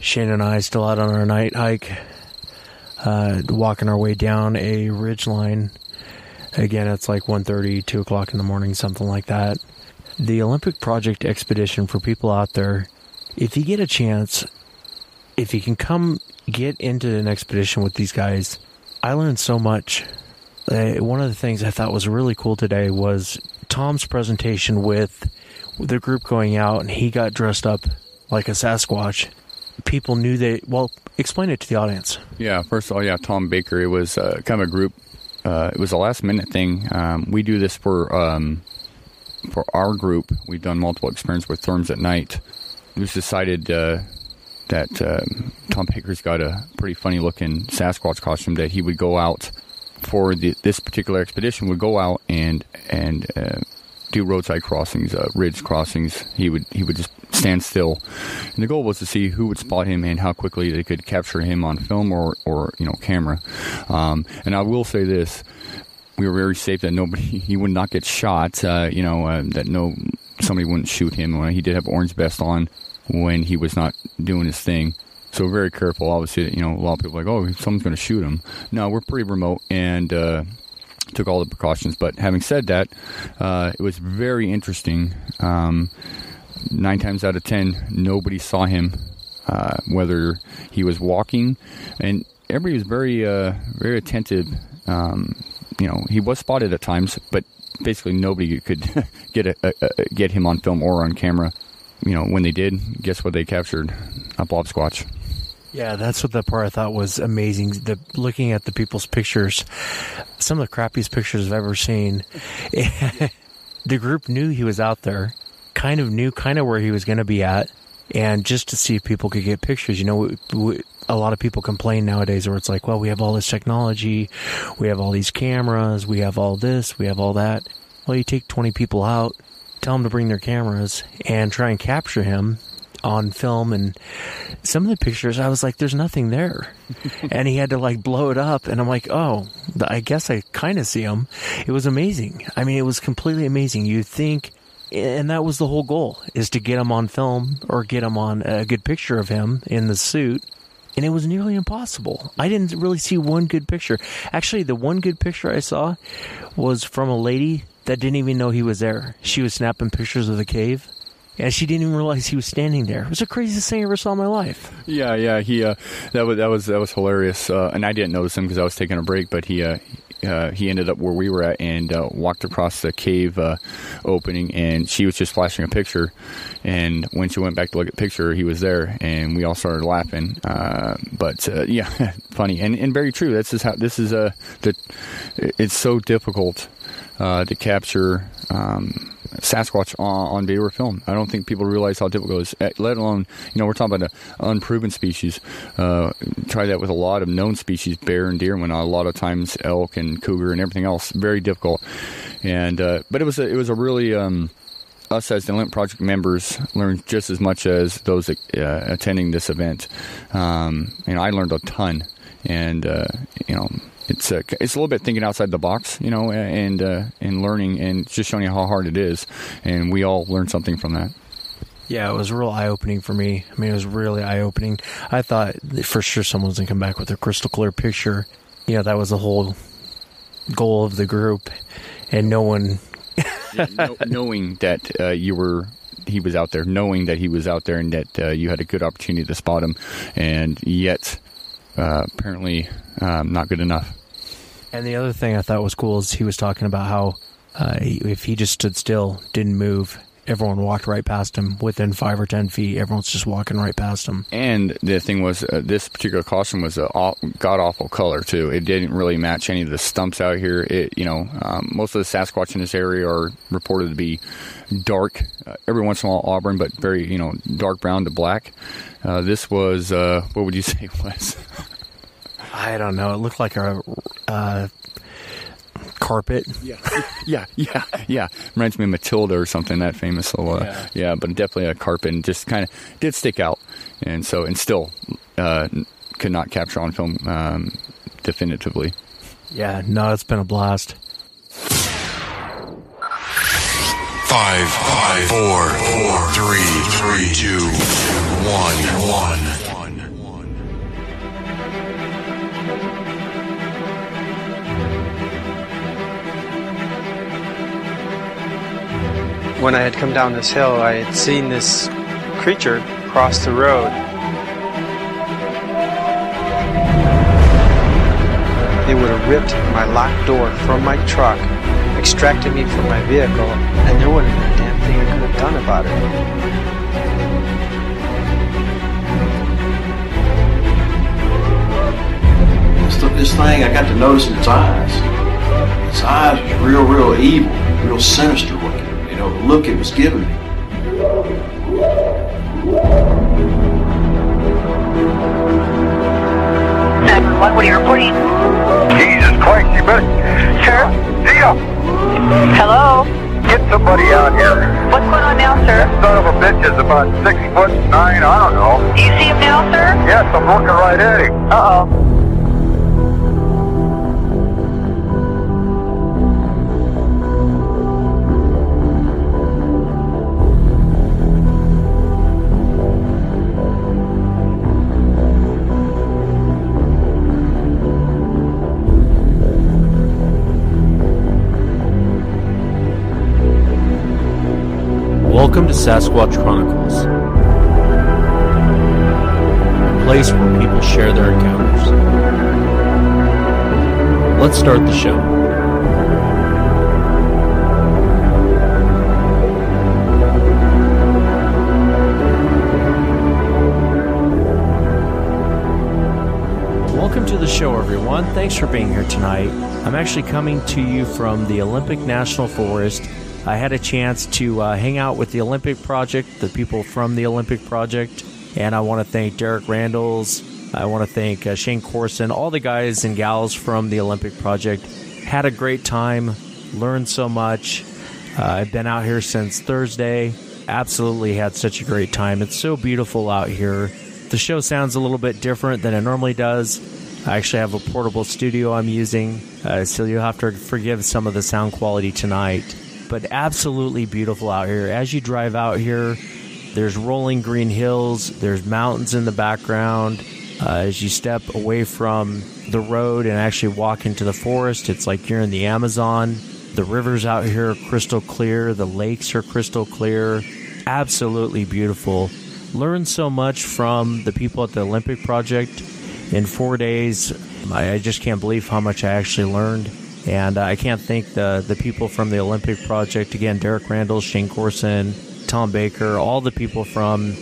Shane and I still out on our night hike, uh, walking our way down a ridge line. Again, it's like 1.30, 2 o'clock in the morning, something like that. The Olympic Project expedition for people out there, if you get a chance, if you can come get into an expedition with these guys, I learned so much. Uh, one of the things I thought was really cool today was Tom's presentation with the group going out, and he got dressed up like a Sasquatch people knew they Well, explain it to the audience. Yeah, first of all, yeah, Tom Baker. It was uh, kind of a group. Uh, it was a last minute thing. Um, we do this for um, for our group. We've done multiple experiments with Therms at night. It was decided uh, that uh, Tom Baker's got a pretty funny looking Sasquatch costume that he would go out for the, this particular expedition. Would go out and and uh, do roadside crossings, uh, ridge crossings. He would he would just stand still, and the goal was to see who would spot him and how quickly they could capture him on film or or you know camera. Um, and I will say this: we were very safe that nobody he would not get shot. Uh, you know uh, that no somebody wouldn't shoot him. He did have orange vest on when he was not doing his thing. So very careful. Obviously, you know, a lot of people like, oh, someone's going to shoot him. No, we're pretty remote, and uh, took all the precautions. But having said that, uh, it was very interesting. Um, nine times out of ten, nobody saw him, uh, whether he was walking, and everybody was very, uh, very attentive. Um, you know, he was spotted at times, but basically nobody could get a, a, a, get him on film or on camera. You know, when they did, guess what they captured? A blob squatch. Yeah, that's what the part I thought was amazing. The looking at the people's pictures, some of the crappiest pictures I've ever seen. the group knew he was out there, kind of knew kind of where he was going to be at, and just to see if people could get pictures. You know, we, we, a lot of people complain nowadays where it's like, well, we have all this technology, we have all these cameras, we have all this, we have all that. Well, you take 20 people out, tell them to bring their cameras and try and capture him on film and some of the pictures I was like there's nothing there. And he had to like blow it up and I'm like oh I guess I kind of see him it was amazing. I mean it was completely amazing. You think and that was the whole goal is to get him on film or get him on a good picture of him in the suit and it was nearly impossible. I didn't really see one good picture. Actually the one good picture I saw was from a lady that didn't even know he was there. She was snapping pictures of the cave and she didn't even realize he was standing there. It was the craziest thing I ever saw in my life. Yeah, yeah, he uh, that was that was that was hilarious, uh, and I didn't notice him because I was taking a break, but he. Uh, uh, he ended up where we were at and uh, walked across the cave uh, opening, and she was just flashing a picture. And when she went back to look at the picture, he was there, and we all started laughing. Uh, but uh, yeah, funny and, and very true. This is how this is a the. It's so difficult uh, to capture. Um, Sasquatch on, on video or film. I don't think people realize how difficult it is, eh, let alone, you know, we're talking about an unproven species. Uh, try that with a lot of known species, bear and deer, when a lot of times elk and cougar and everything else, very difficult. And, uh, but it was a, it was a really, um, us as the Olympic Project members learned just as much as those uh, attending this event. Um, you know, I learned a ton, and uh, you know, it's uh, it's a little bit thinking outside the box, you know, and uh, and learning and just showing you how hard it is, and we all learned something from that. Yeah, it was real eye opening for me. I mean, it was really eye opening. I thought for sure someone was gonna come back with a crystal clear picture. You know, that was the whole goal of the group, and no one. yeah, no, knowing that uh, you were he was out there, knowing that he was out there, and that uh, you had a good opportunity to spot him, and yet uh, apparently um, not good enough. And the other thing I thought was cool is he was talking about how uh, if he just stood still, didn't move, everyone walked right past him within five or ten feet. Everyone's just walking right past him. And the thing was, uh, this particular costume was a god awful color too. It didn't really match any of the stumps out here. It, you know, um, most of the Sasquatch in this area are reported to be dark, uh, every once in a while auburn, but very, you know, dark brown to black. Uh, this was, uh, what would you say was? I don't know. It looked like a uh, carpet. Yeah, yeah, yeah, yeah. Reminds me of Matilda or something. That famous little, uh, yeah. yeah. but definitely a carpet, and just kind of did stick out, and so and still uh, could not capture on film um, definitively. Yeah, no, it's been a blast. Five, five, four, four, three, three, two, one, one. When I had come down this hill, I had seen this creature cross the road. They would have ripped my locked door from my truck, extracted me from my vehicle, and there wouldn't have been a damn thing I could have done about it. This thing, I got to notice in its eyes. Its eyes was real, real evil, real sinister looking the look it was giving me. What, what are you reporting? Jesus Christ, you better... Sir? Zia! Hello? Get somebody out here. What's going on now, sir? That son of a bitch is about six foot nine, I don't know. Do you see him now, sir? Yes, I'm looking right at him. Uh-oh. Welcome to Sasquatch Chronicles, a place where people share their encounters. Let's start the show. Welcome to the show, everyone. Thanks for being here tonight. I'm actually coming to you from the Olympic National Forest I had a chance to uh, hang out with the Olympic Project, the people from the Olympic Project, and I want to thank Derek Randles. I want to thank uh, Shane Corson, all the guys and gals from the Olympic Project. Had a great time, learned so much. Uh, I've been out here since Thursday. Absolutely had such a great time. It's so beautiful out here. The show sounds a little bit different than it normally does. I actually have a portable studio I'm using, uh, so you'll have to forgive some of the sound quality tonight but absolutely beautiful out here. As you drive out here, there's rolling green hills, there's mountains in the background. Uh, as you step away from the road and actually walk into the forest, it's like you're in the Amazon. The rivers out here are crystal clear, the lakes are crystal clear. Absolutely beautiful. Learned so much from the people at the Olympic Project in four days. I just can't believe how much I actually learned. And uh, I can't thank the, the people from the Olympic Project again Derek Randles, Shane Corson, Tom Baker, all the people from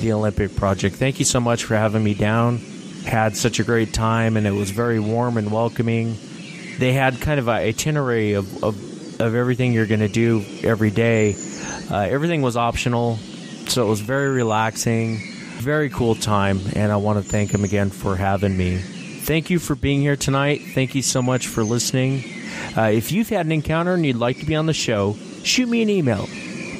the Olympic Project. Thank you so much for having me down. Had such a great time, and it was very warm and welcoming. They had kind of an itinerary of, of, of everything you're going to do every day. Uh, everything was optional, so it was very relaxing, very cool time, and I want to thank them again for having me thank you for being here tonight. Thank you so much for listening. Uh, if you've had an encounter and you'd like to be on the show, shoot me an email.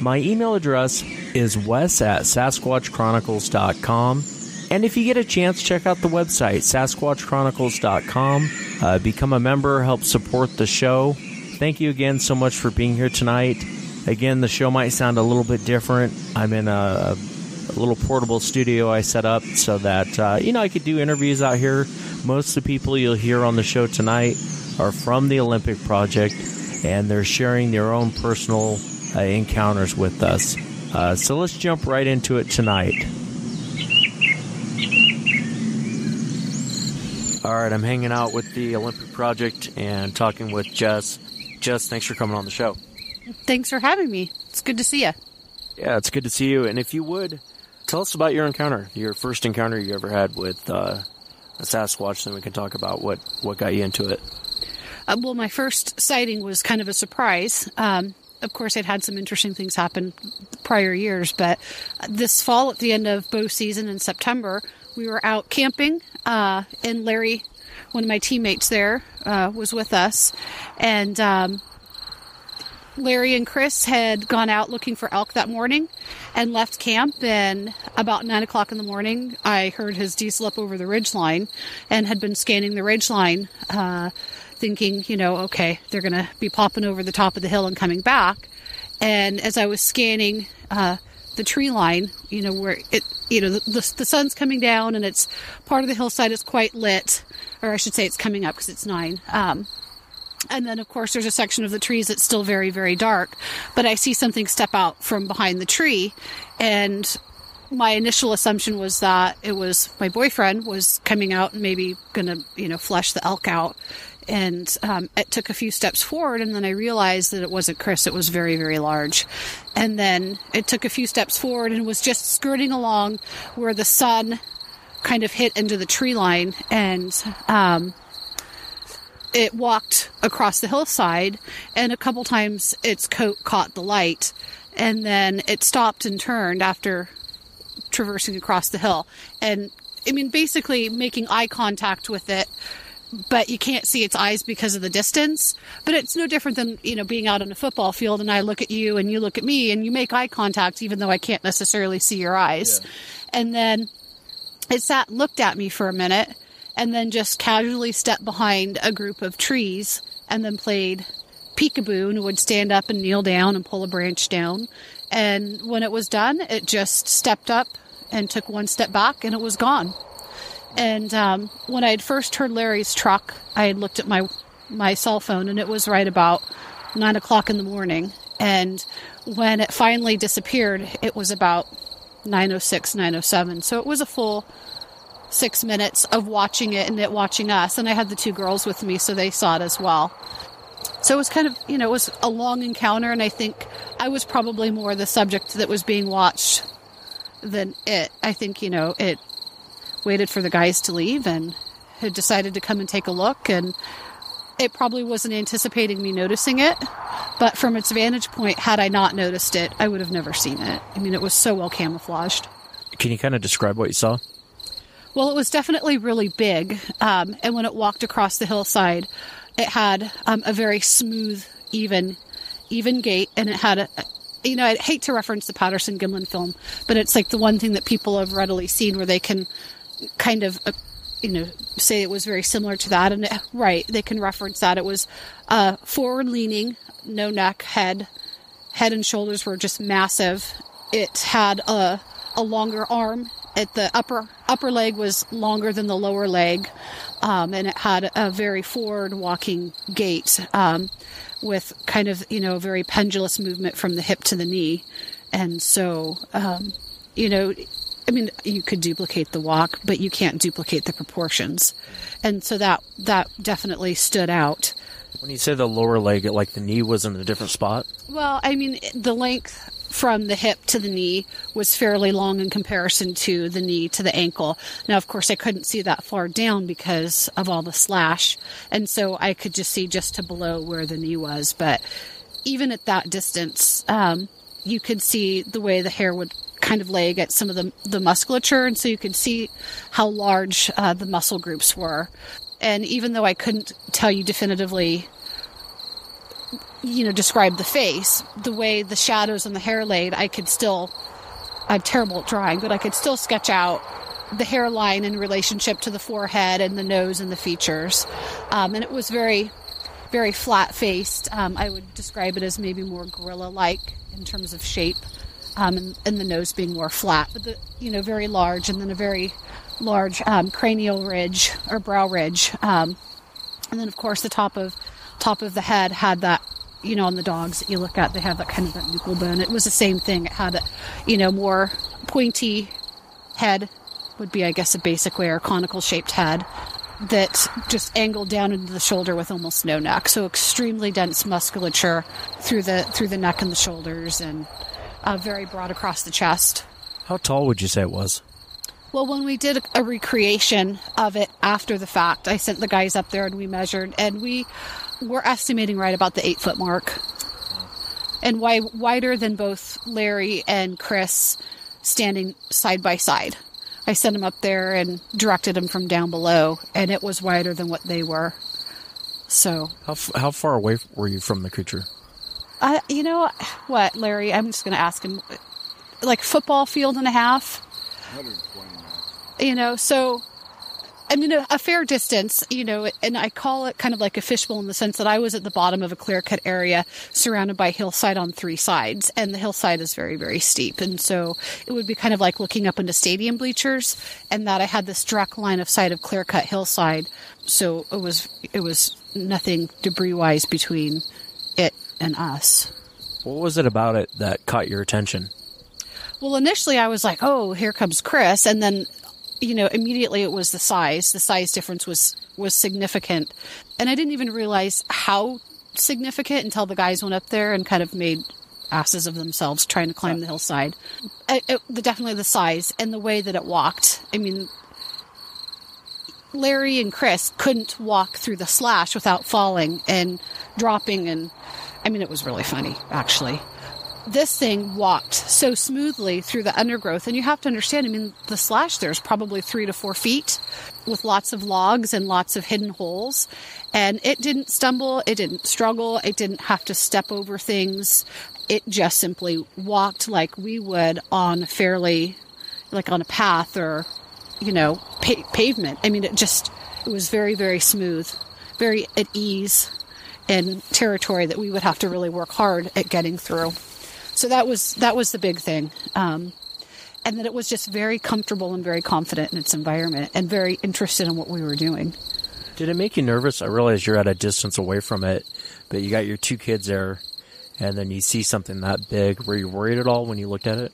My email address is wes at sasquatchchronicles.com. And if you get a chance, check out the website, sasquatchchronicles.com. Uh, become a member, help support the show. Thank you again so much for being here tonight. Again, the show might sound a little bit different. I'm in a, a little portable studio I set up so that, uh, you know, I could do interviews out here most of the people you'll hear on the show tonight are from the Olympic Project, and they're sharing their own personal uh, encounters with us. Uh, so let's jump right into it tonight. All right, I'm hanging out with the Olympic Project and talking with Jess. Jess, thanks for coming on the show. Thanks for having me. It's good to see you. Yeah, it's good to see you. And if you would, tell us about your encounter, your first encounter you ever had with uh, a Sasquatch, then we can talk about what, what got you into it. Uh, well, my first sighting was kind of a surprise. Um, of course, I'd had some interesting things happen prior years, but this fall at the end of bow season in September, we were out camping, uh, and Larry, one of my teammates there, uh, was with us, and um, Larry and Chris had gone out looking for elk that morning and left camp. And about nine o'clock in the morning, I heard his diesel up over the ridge line and had been scanning the ridge line, uh, thinking, you know, okay, they're going to be popping over the top of the hill and coming back. And as I was scanning uh, the tree line, you know, where it, you know, the, the, the sun's coming down and it's part of the hillside is quite lit, or I should say it's coming up because it's nine. Um, and then, of course, there's a section of the trees that's still very, very dark. But I see something step out from behind the tree. And my initial assumption was that it was my boyfriend was coming out and maybe going to, you know, flush the elk out. And um, it took a few steps forward. And then I realized that it wasn't Chris. It was very, very large. And then it took a few steps forward and was just skirting along where the sun kind of hit into the tree line. And, um, it walked across the hillside, and a couple times its coat caught the light, and then it stopped and turned after traversing across the hill. And I mean, basically making eye contact with it, but you can't see its eyes because of the distance. But it's no different than, you know, being out on a football field and I look at you and you look at me and you make eye contact even though I can't necessarily see your eyes. Yeah. And then it sat, looked at me for a minute and then just casually stepped behind a group of trees and then played peekaboo and would stand up and kneel down and pull a branch down. And when it was done, it just stepped up and took one step back and it was gone. And um, when I had first heard Larry's truck, I had looked at my my cell phone and it was right about nine o'clock in the morning. And when it finally disappeared, it was about 906, 907. So it was a full six minutes of watching it and it watching us. And I had the two girls with me, so they saw it as well. So it was kind of, you know, it was a long encounter, and I think I was probably more the subject that was being watched than it. I think, you know, it waited for the guys to leave and had decided to come and take a look, and it probably wasn't anticipating me noticing it. But from its vantage point, had I not noticed it, I would have never seen it. I mean, it was so well camouflaged. Can you kind of describe what you saw? Well, it was definitely really big. Um, and when it walked across the hillside, it had um, a very smooth, even, even gait, and it had a, you know, I'd hate to reference the Patterson Gimlin film, but it's like the one thing that people have readily seen where they can kind of, uh, you know, say it was very similar to that. And it, right, they can reference that. It was uh, forward leaning, no neck, head, head and shoulders were just massive. It had a, a longer arm at the upper upper leg was longer than the lower leg, um, and it had a very forward walking gait um, with kind of you know a very pendulous movement from the hip to the knee, and so um, you know. I mean, you could duplicate the walk, but you can't duplicate the proportions, and so that that definitely stood out. When you say the lower leg, like the knee was in a different spot. Well, I mean, the length from the hip to the knee was fairly long in comparison to the knee to the ankle. Now, of course, I couldn't see that far down because of all the slash, and so I could just see just to below where the knee was. But even at that distance, um, you could see the way the hair would kind of lay against some of the, the musculature, and so you could see how large uh, the muscle groups were. And even though I couldn't tell you definitively you know, describe the face, the way the shadows and the hair laid, I could still, I'm terrible at drawing, but I could still sketch out the hairline in relationship to the forehead and the nose and the features. Um, and it was very, very flat faced. Um, I would describe it as maybe more gorilla like in terms of shape, um, and, and, the nose being more flat, but the, you know, very large, and then a very large um, cranial ridge or brow ridge. Um, and then, of course, the top of top of the head had that you know, on the dogs that you look at, they have that kind of that nuchal bone. It was the same thing. It had a, you know, more pointy head would be, I guess, a basic way or conical shaped head that just angled down into the shoulder with almost no neck. So extremely dense musculature through the through the neck and the shoulders, and uh, very broad across the chest. How tall would you say it was? Well, when we did a, a recreation of it after the fact, I sent the guys up there and we measured, and we were estimating right about the eight foot mark, and wi- wider than both Larry and Chris standing side by side. I sent them up there and directed them from down below, and it was wider than what they were. So, How, f- how far away were you from the creature? uh, you know what, Larry? I'm just going to ask him, like football field and a half. You know, so I mean, a, a fair distance, you know, and I call it kind of like a fishbowl in the sense that I was at the bottom of a clear cut area surrounded by hillside on three sides, and the hillside is very, very steep. And so it would be kind of like looking up into stadium bleachers, and that I had this direct line of sight of clear cut hillside. So it was, it was nothing debris wise between it and us. What was it about it that caught your attention? Well, initially I was like, "Oh, here comes Chris," and then, you know, immediately it was the size. The size difference was was significant, and I didn't even realize how significant until the guys went up there and kind of made asses of themselves trying to climb the hillside. It, it, the, definitely the size and the way that it walked. I mean, Larry and Chris couldn't walk through the slash without falling and dropping, and I mean, it was really funny actually this thing walked so smoothly through the undergrowth. And you have to understand, I mean, the slash there is probably three to four feet with lots of logs and lots of hidden holes. And it didn't stumble, it didn't struggle, it didn't have to step over things. It just simply walked like we would on fairly, like on a path or, you know, pa- pavement. I mean, it just, it was very, very smooth, very at ease in territory that we would have to really work hard at getting through. So that was that was the big thing, um, and that it was just very comfortable and very confident in its environment and very interested in what we were doing. Did it make you nervous? I realize you're at a distance away from it, but you got your two kids there, and then you see something that big. Were you worried at all when you looked at it?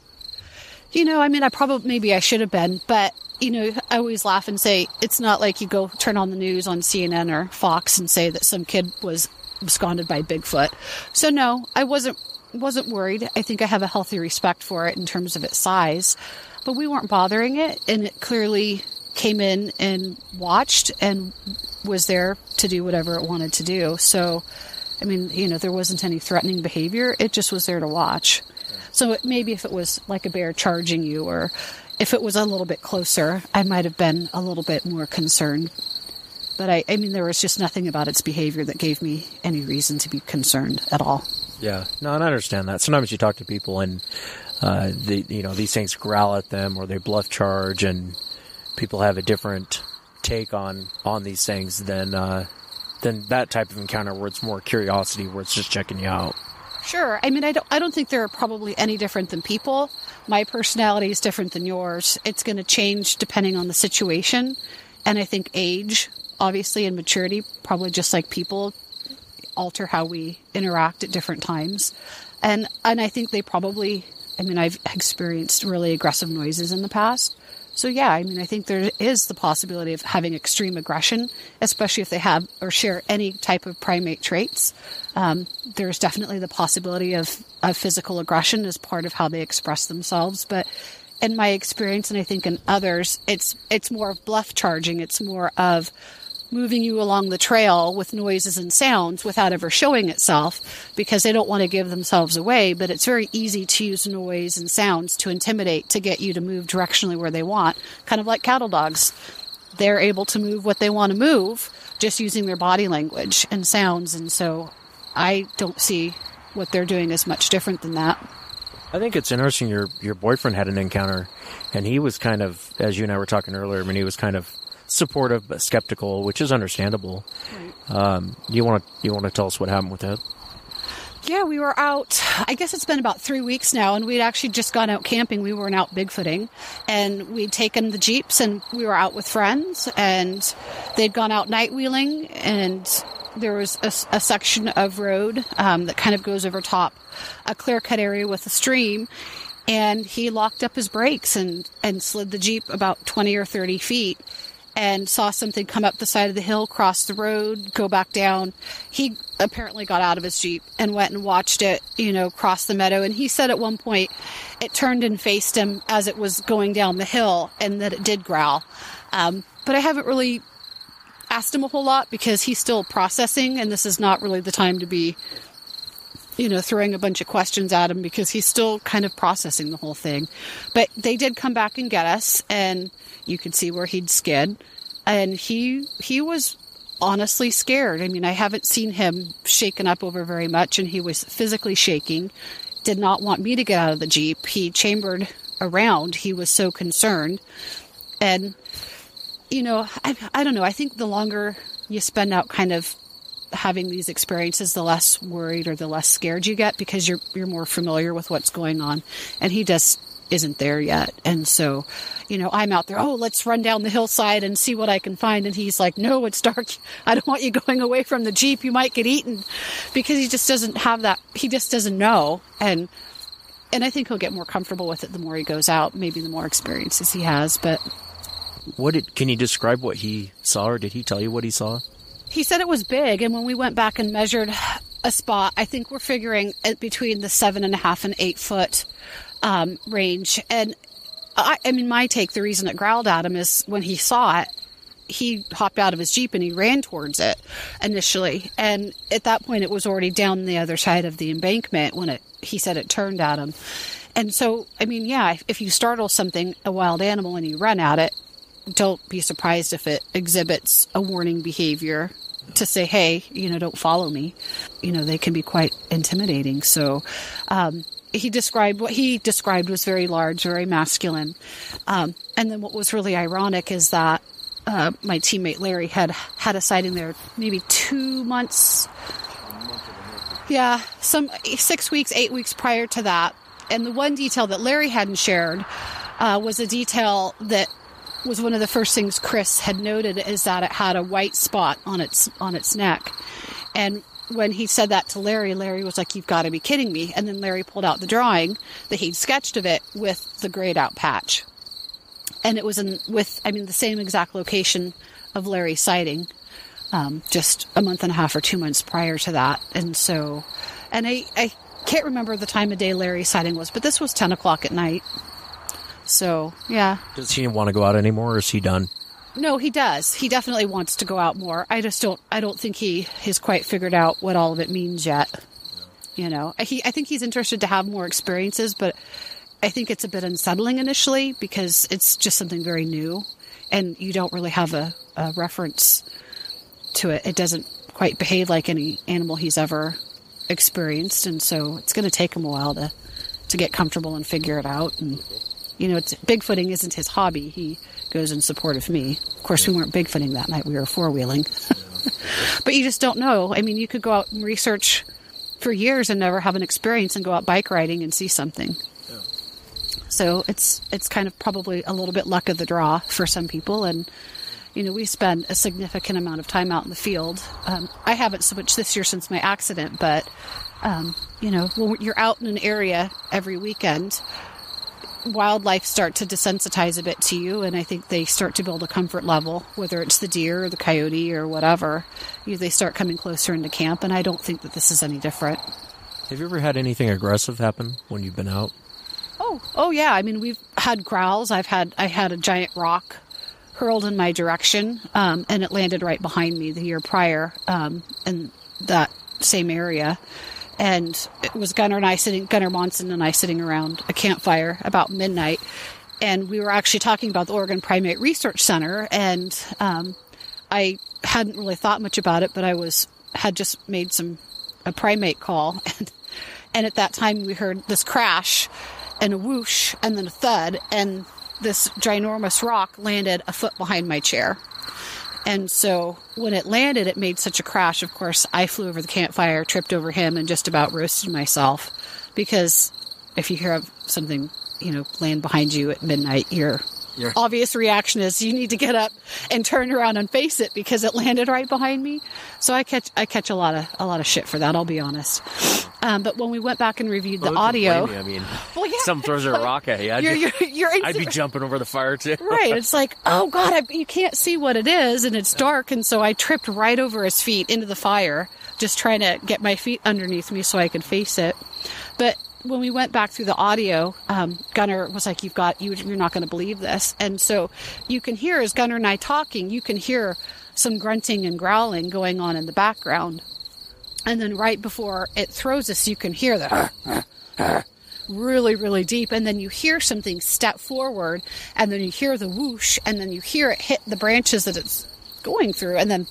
You know, I mean, I probably maybe I should have been, but you know, I always laugh and say it's not like you go turn on the news on CNN or Fox and say that some kid was absconded by Bigfoot. So no, I wasn't wasn't worried. I think I have a healthy respect for it in terms of its size, but we weren't bothering it, and it clearly came in and watched and was there to do whatever it wanted to do. So, I mean, you know, there wasn't any threatening behavior. It just was there to watch. So it, maybe if it was like a bear charging you, or if it was a little bit closer, I might have been a little bit more concerned. But I, I mean, there was just nothing about its behavior that gave me any reason to be concerned at all. Yeah, no, and I understand that. Sometimes you talk to people and uh, the you know these things growl at them or they bluff charge, and people have a different take on on these things than uh, than that type of encounter where it's more curiosity, where it's just checking you out. Sure. I mean, I don't. I don't think they're probably any different than people. My personality is different than yours. It's going to change depending on the situation, and I think age, obviously, and maturity, probably just like people, alter how we interact at different times. And and I think they probably. I mean, I've experienced really aggressive noises in the past. So yeah, I mean, I think there is the possibility of having extreme aggression, especially if they have or share any type of primate traits. Um, there's definitely the possibility of, of physical aggression as part of how they express themselves. But in my experience, and I think in others, it's it's more of bluff charging. It's more of moving you along the trail with noises and sounds without ever showing itself because they don't want to give themselves away. But it's very easy to use noise and sounds to intimidate to get you to move directionally where they want, kind of like cattle dogs. They're able to move what they want to move just using their body language and sounds. And so I don't see what they're doing as much different than that. I think it's interesting. Your your boyfriend had an encounter, and he was kind of, as you and I were talking earlier. I mean, he was kind of supportive but skeptical, which is understandable. Um, you want to you want to tell us what happened with that? Yeah, we were out. I guess it's been about three weeks now, and we'd actually just gone out camping. We weren't out bigfooting, and we'd taken the jeeps, and we were out with friends, and they'd gone out night wheeling, and there was a, a section of road um, that kind of goes over top a clear cut area with a stream, and he locked up his brakes and and slid the jeep about twenty or thirty feet and saw something come up the side of the hill, cross the road, go back down. He apparently got out of his Jeep and went and watched it, you know, cross the meadow. And he said at one point it turned and faced him as it was going down the hill and that it did growl. Um, but I haven't really asked him a whole lot because he's still processing and this is not really the time to be you know, throwing a bunch of questions at him because he's still kind of processing the whole thing. But they did come back and get us, and you could see where he'd skid, and he he was honestly scared. I mean, I haven't seen him shaken up over very much, and he was physically shaking. Did not want me to get out of the jeep. He chambered around. He was so concerned, and you know, I I don't know. I think the longer you spend out kind of having these experiences, the less worried or the less scared you get because you're you're more familiar with what's going on. And he just isn't there yet. And so, you know, I'm out there, oh, let's run down the hillside and see what I can find. And he's like, no, it's dark. I don't want you going away from the Jeep. You might get eaten because he just doesn't have that. He just doesn't know. And, and I think he'll get more comfortable with it the more he goes out, maybe the more experiences he has. But what did, can you describe what he saw or did he tell you what he saw? He said it was big, and when we went back and measured a spot, I think we're figuring it between the seven and a half and eight foot um, range. And I, I mean, my take, the reason it growled at him is when he saw it, he hopped out of his jeep and he ran towards it initially. And at that point, it was already down the other side of the embankment when it. He said it turned at him. And so, I mean, yeah, if, if you startle something, a wild animal, and you run at it, don't be surprised if it exhibits a warning behavior to say, hey, you know, don't follow me. You know, they can be quite intimidating. So, um, he described what he described was very large, very masculine. Um, and then what was really ironic is that uh, my teammate Larry had had a sighting there maybe two months. Yeah, some six weeks, eight weeks prior to that. And the one detail that Larry hadn't shared uh, was a detail that was one of the first things Chris had noted is that it had a white spot on its on its neck. And when he said that to Larry, Larry was like, "You've got to be kidding me!" And then Larry pulled out the drawing that he'd sketched of it with the grayed out patch, and it was in with I mean the same exact location of Larry's sighting, um, just a month and a half or two months prior to that. And so, and I I can't remember the time of day Larry's sighting was, but this was ten o'clock at night. So, yeah. Does he want to go out anymore or is he done? No, he does. He definitely wants to go out more. I just don't I don't think he has quite figured out what all of it means yet. You know, he I think he's interested to have more experiences, but I think it's a bit unsettling initially because it's just something very new and you don't really have a, a reference to it. It doesn't quite behave like any animal he's ever experienced and so it's going to take him a while to to get comfortable and figure it out and you know, it's, bigfooting isn't his hobby. He goes in support of me. Of course, we weren't bigfooting that night. We were four wheeling. but you just don't know. I mean, you could go out and research for years and never have an experience and go out bike riding and see something. So it's it's kind of probably a little bit luck of the draw for some people, and you know we spend a significant amount of time out in the field. Um, I haven't so much this year since my accident, but um, you know when you're out in an area every weekend, wildlife start to desensitize a bit to you, and I think they start to build a comfort level, whether it's the deer or the coyote or whatever. You, they start coming closer into camp, and I don't think that this is any different. Have you ever had anything aggressive happen when you've been out? Oh, oh yeah. I mean, we've had growls. I've had I had a giant rock hurled in my direction, um, and it landed right behind me the year prior um, in that same area and it was Gunner and I sitting, Gunner Monson and I sitting around a campfire about midnight, and we were actually talking about the Oregon Primate Research Center, and um, I hadn't really thought much about it, but I was had just made some a primate call, and, and at that time we heard this crash, and a whoosh, and then a thud, and this ginormous rock landed a foot behind my chair. And so when it landed, it made such a crash. Of course, I flew over the campfire, tripped over him, and just about roasted myself. Because if you hear something, you know, land behind you at midnight, your your obvious reaction is you need to get up and turn around and face it because it landed right behind me. So I catch I catch a lot of a lot of shit for that. I'll be honest. Um, but when we went back and reviewed the audio? I mean, Well, yeah. some throws a rock at you. I'd, You're- be, you're- you're I'd be jumping over the fire too. right, it's like, oh god, I, you can't see what it is, and it's dark, and so I tripped right over his feet into the fire, just trying to get my feet underneath me so I could face it. But when we went back through the audio, um, Gunner was like, "You've got you, you're not going to believe this," and so you can hear as Gunner and I talking, you can hear some grunting and growling going on in the background, and then right before it throws us, you can hear the really, really deep, and then you hear something step forward, and then you hear the whoosh, and then you hear it hit the branches that it's going through, and then,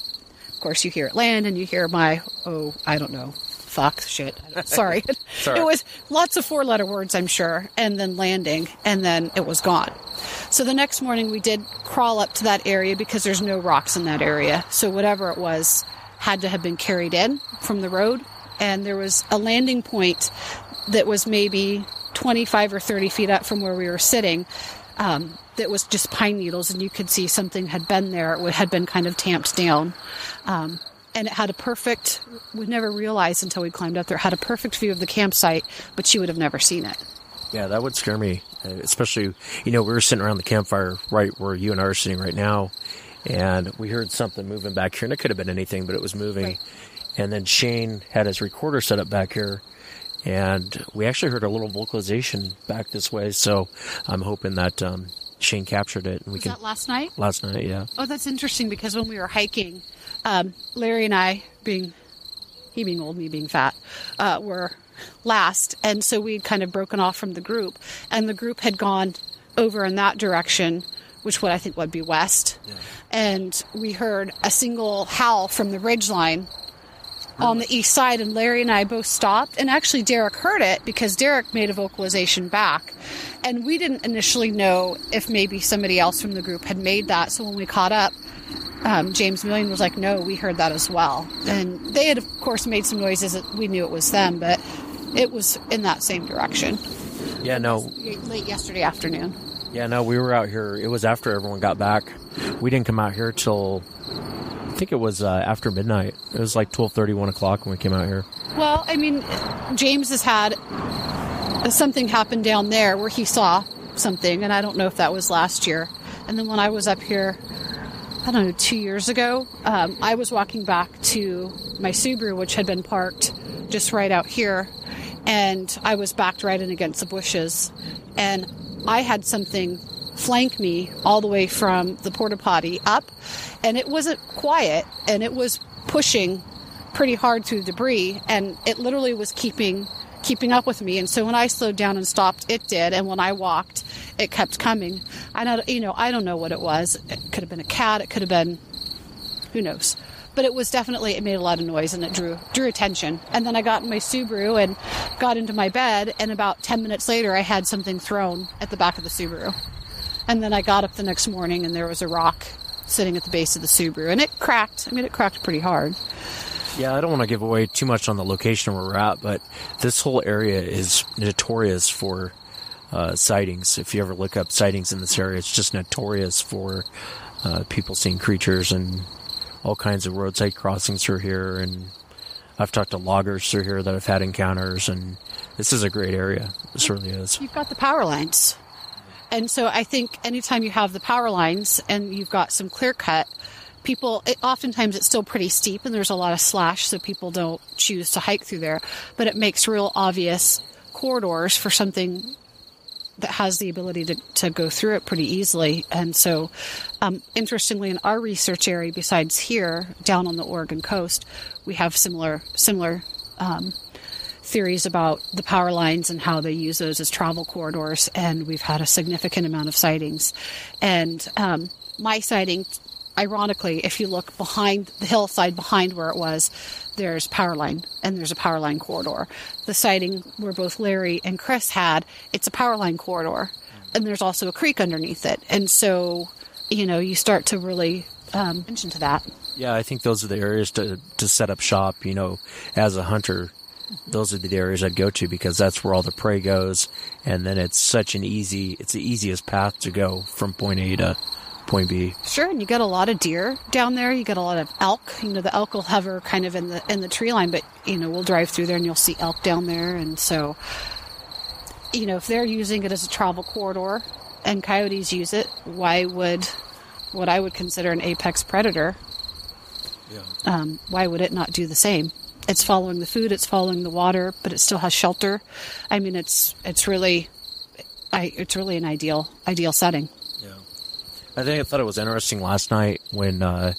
of course, you hear it land, and you hear my, oh, I don't know, fuck, shit, sorry. Sorry. It was lots of four letter words, I'm sure, and then landing, and then it was gone. So the next morning, we did crawl up to that area because there's no rocks in that area. So whatever it was had to have been carried in from the road. And there was a landing point that was maybe 25 or 30 feet up from where we were sitting. Um, that was just pine needles, and you could see something had been there. It had been kind of tamped down. Um, and it had a perfect, we never realized until we climbed up there, had a perfect view of the campsite, but she would have never seen it. Yeah, that would scare me, uh, especially you know we were sitting around the campfire right where you and I are sitting right now, and we heard something moving back here, and it could have been anything, but it was moving. And then Shane had his recorder set up back here, and we actually heard a little vocalization back this way. So I'm hoping that um, Shane captured it, and we Was can. that last night? Last night, yeah. Oh, that's interesting because when we were hiking, um, Larry and I, being he being old, me being fat, uh, were last, and so we'd kind of broken off from the group, and the group had gone over in that direction, which what I think would be west, and we heard a single howl from the ridge line on the east side, and Larry and I both stopped. And actually, Derek heard it because Derek made a vocalization back. And we didn't initially know if maybe somebody else from the group had made that. So when we caught up, um, James Million was like, No, we heard that as well. And they had, of course, made some noises that we knew it was them, but it was in that same direction Yeah, no, late yesterday afternoon. Yeah, no, we were out here. It was after everyone got back. We didn't come out here till think it was uh, after midnight. It was like twelve thirty, one o'clock when we came out here. Well, I mean, James has had something happen down there where he saw something, and I don't know if that was last year. And then when I was up here, I don't know, two years ago, um, I was walking back to my Subaru, which had been parked just right out here, and I was backed right in against the bushes, and I had something flank me all the way from the porta potty up, and it wasn't quiet, and it was pushing pretty hard through debris, and it literally was keeping keeping up with me. And so when I slowed down and stopped, it did, and when I walked, it kept coming. I not you know I don't know what it was. It could have been a cat. It could have been who knows. But it was definitely it made a lot of noise and it drew drew attention. And then I got in my Subaru and got into my bed, and about ten minutes later, I had something thrown at the back of the Subaru. And then I got up the next morning, and there was a rock sitting at the base of the Subaru, and it cracked. I mean, it cracked pretty hard. Yeah, I don't want to give away too much on the location where we're at, but this whole area is notorious for uh, sightings. If you ever look up sightings in this area, it's just notorious for uh, people seeing creatures and all kinds of roadside crossings through here. And I've talked to loggers through here that have had encounters, and this is a great area. This really is. You've got the power lines. And so I think anytime you have the power lines and you've got some clear cut, people, it, oftentimes it's still pretty steep and there's a lot of slash, so people don't choose to hike through there. But it makes real obvious corridors for something that has the ability to, to go through it pretty easily. And so, um, interestingly, in our research area, besides here, down on the Oregon coast, we have similar, similar, um, theories about the power lines and how they use those as travel corridors, and we've had a significant amount of sightings. And um, my sighting, ironically, if you look behind the hillside behind where it was, there's power line and there's a power line corridor. The sighting where both Larry and Chris had, it's a power line corridor, and there's also a creek underneath it. And so, you know, you start to really um, mention to that. Yeah, I think those are the areas to, to set up shop. You know, as a hunter, those are the areas I'd go to because that's where all the prey goes, and then it's such an easy, it's the easiest path to go from point A to point B. Sure, and you get a lot of deer down there. You get a lot of elk. You know, the elk will hover kind of in the in the tree line, but you know, we'll drive through there and you'll see elk down there. And so, you know, if they're using it as a travel corridor and coyotes use it, why would what I would consider an apex predator? Um, why would it not do the same? It's following the food, it's following the water, but it still has shelter. I mean, it's it's really, I, it's really an ideal ideal setting. Yeah, I think I thought it was interesting last night when uh,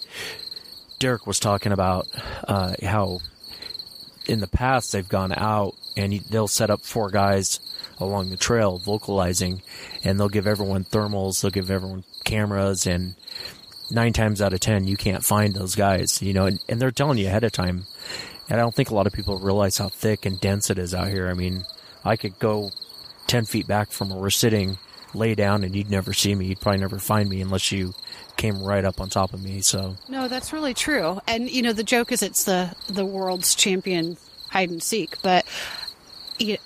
Derek was talking about uh, how in the past they've gone out and they'll set up four guys along the trail vocalizing, and they'll give everyone thermals, they'll give everyone cameras, and nine times out of ten you can't find those guys, you know, and, and they're telling you ahead of time. And I don't think a lot of people realize how thick and dense it is out here. I mean, I could go ten feet back from where we're sitting lay down and you'd never see me. You'd probably never find me unless you came right up on top of me. So No, that's really true. And you know, the joke is it's the the world's champion hide and seek, but you,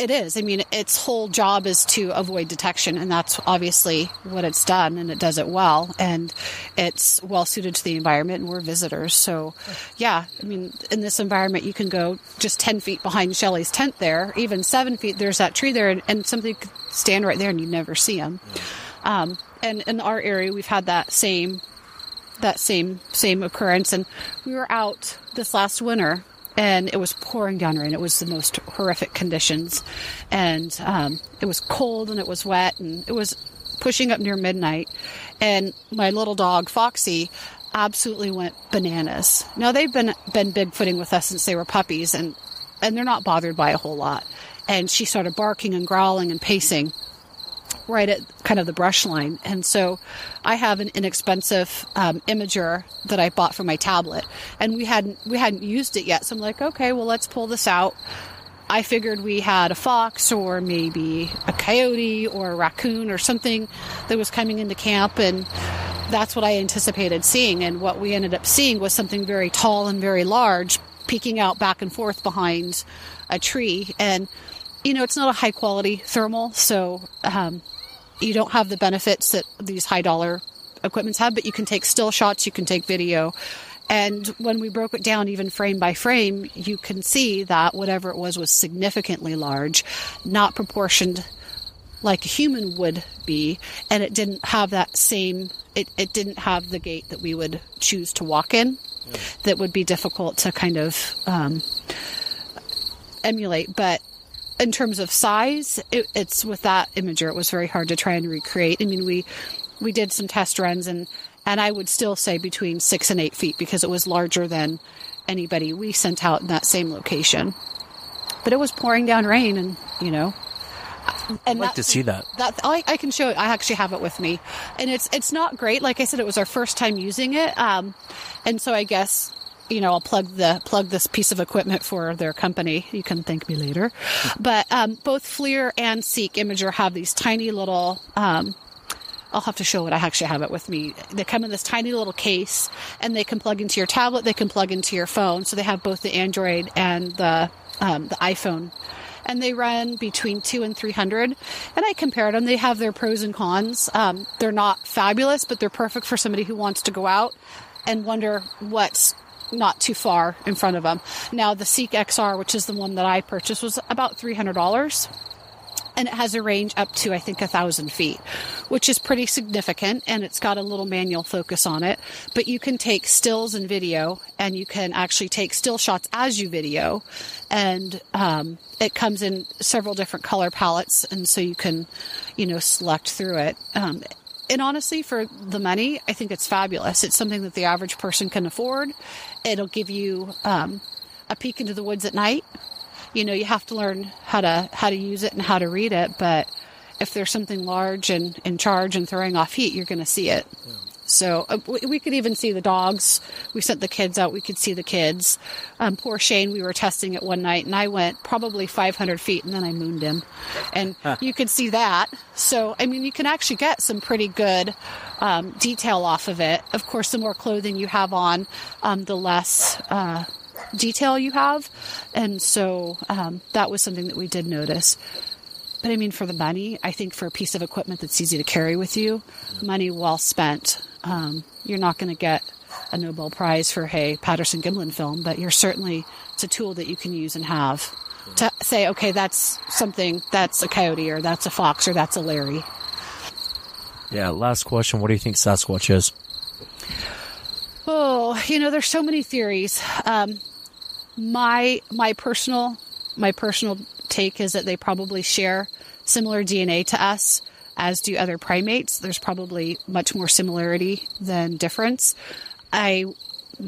it is. I mean, its whole job is to avoid detection, and that's obviously what it's done, and it does it well. And it's well suited to the environment, and we're visitors. So, yeah, I mean, in this environment, you can go just 10 feet behind Shelly's tent there, even seven feet, there's that tree there, and, and something could stand right there, and you never see them. Um, and in our area, we've had that same that same same occurrence and we were out this last winter and it was pouring down rain it was the most horrific conditions. And um, it was cold and it was wet and it was pushing up near midnight. And my little dog foxy absolutely went bananas. Now they've been been bigfooting with us since they were puppies and and they're not bothered by a whole lot. And she started barking and growling and pacing right at kind of the brush line. And so I have an inexpensive um, imager that I bought for my tablet, and we hadn't we hadn't used it yet. So I'm like, okay, well let's pull this out. I figured we had a fox or maybe a coyote or a raccoon or something that was coming into camp and that's what I anticipated seeing and what we ended up seeing was something very tall and very large peeking out back and forth behind a tree and you know it's not a high quality thermal so um, you don't have the benefits that these high dollar equipments have, but you can take still shots, you can take video. And when we broke it down even frame by frame, you can see that whatever it was was significantly large, not proportioned like a human would be, and it didn't have that same it, it didn't have the gait that we would choose to walk in that would be difficult to kind of um, emulate. But in terms of size, it, it's with that imager, it was very hard to try and recreate. I mean, we we did some test runs, and and I would still say between six and eight feet because it was larger than anybody we sent out in that same location. But it was pouring down rain, and you know. I'd like to see that. That I, I can show it. I actually have it with me, and it's it's not great. Like I said, it was our first time using it, um, and so I guess you know, I'll plug the plug this piece of equipment for their company. You can thank me later. But um, both FLIR and Seek Imager have these tiny little. Um, I'll have to show it. I actually have it with me. They come in this tiny little case, and they can plug into your tablet. They can plug into your phone. So they have both the Android and the um, the iPhone. And they run between two and three hundred. And I compared them. They have their pros and cons. Um, they're not fabulous, but they're perfect for somebody who wants to go out and wonder what's not too far in front of them. Now, the Seek XR, which is the one that I purchased, was about $300. And it has a range up to, I think, a thousand feet, which is pretty significant. And it's got a little manual focus on it. But you can take stills and video, and you can actually take still shots as you video. And um, it comes in several different color palettes. And so you can, you know, select through it. Um, and honestly, for the money, I think it's fabulous. It's something that the average person can afford. It'll give you um, a peek into the woods at night. You know, you have to learn how to how to use it and how to read it. But if there's something large and in charge and throwing off heat, you're going to see it. Yeah. So uh, we, we, could even see the dogs. We sent the kids out. We could see the kids. Um, poor Shane, we were testing it one night, and I went probably 500 feet, and then I mooned him, and you could see that. So I mean, you can actually get some pretty good um, detail off of it. Of course, the more clothing you have on, um, the less. Uh, detail you have and so um, that was something that we did notice but I mean, for the money, I think for a piece of equipment that's easy to carry with you, money well spent. Um, you're not going to get a Nobel Prize for, hey, Patterson Gimlin film, but you're certainly, it's a tool that you can use and have to say, okay, that's something, that's a coyote, or that's a fox, or that's a Larry. Yeah, last question. What do you think Sasquatch is? Oh, you know, there's so many theories. Um, my my personal my personal take is that they probably share similar DNA to us, as do other primates. There's probably much more similarity than difference. I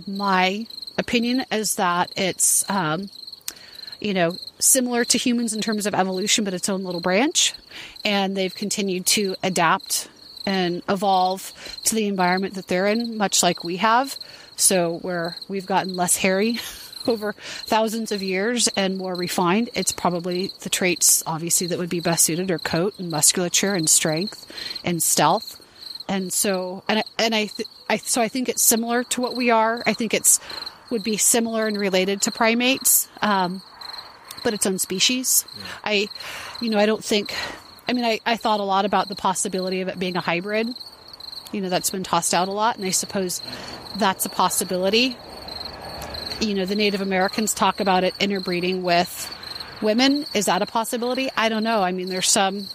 my opinion is that it's um, you know similar to humans in terms of evolution, but its own little branch, and they've continued to adapt and evolve to the environment that they're in, much like we have. So where we've gotten less hairy over thousands of years and more refined, it's probably the traits obviously that would be best suited are coat and musculature and strength and stealth. And so and I, and I, th- I so I think it's similar to what we are. I think it's would be similar and related to primates. Um, but its own species. I, you know, I don't think I mean, I, I thought a lot about the possibility of it being a hybrid. You know, that's been tossed out a lot, and I suppose that's a possibility. You know, the Native Americans talk about it interbreeding with women. Is that a possibility? I don't know. I mean, there's some.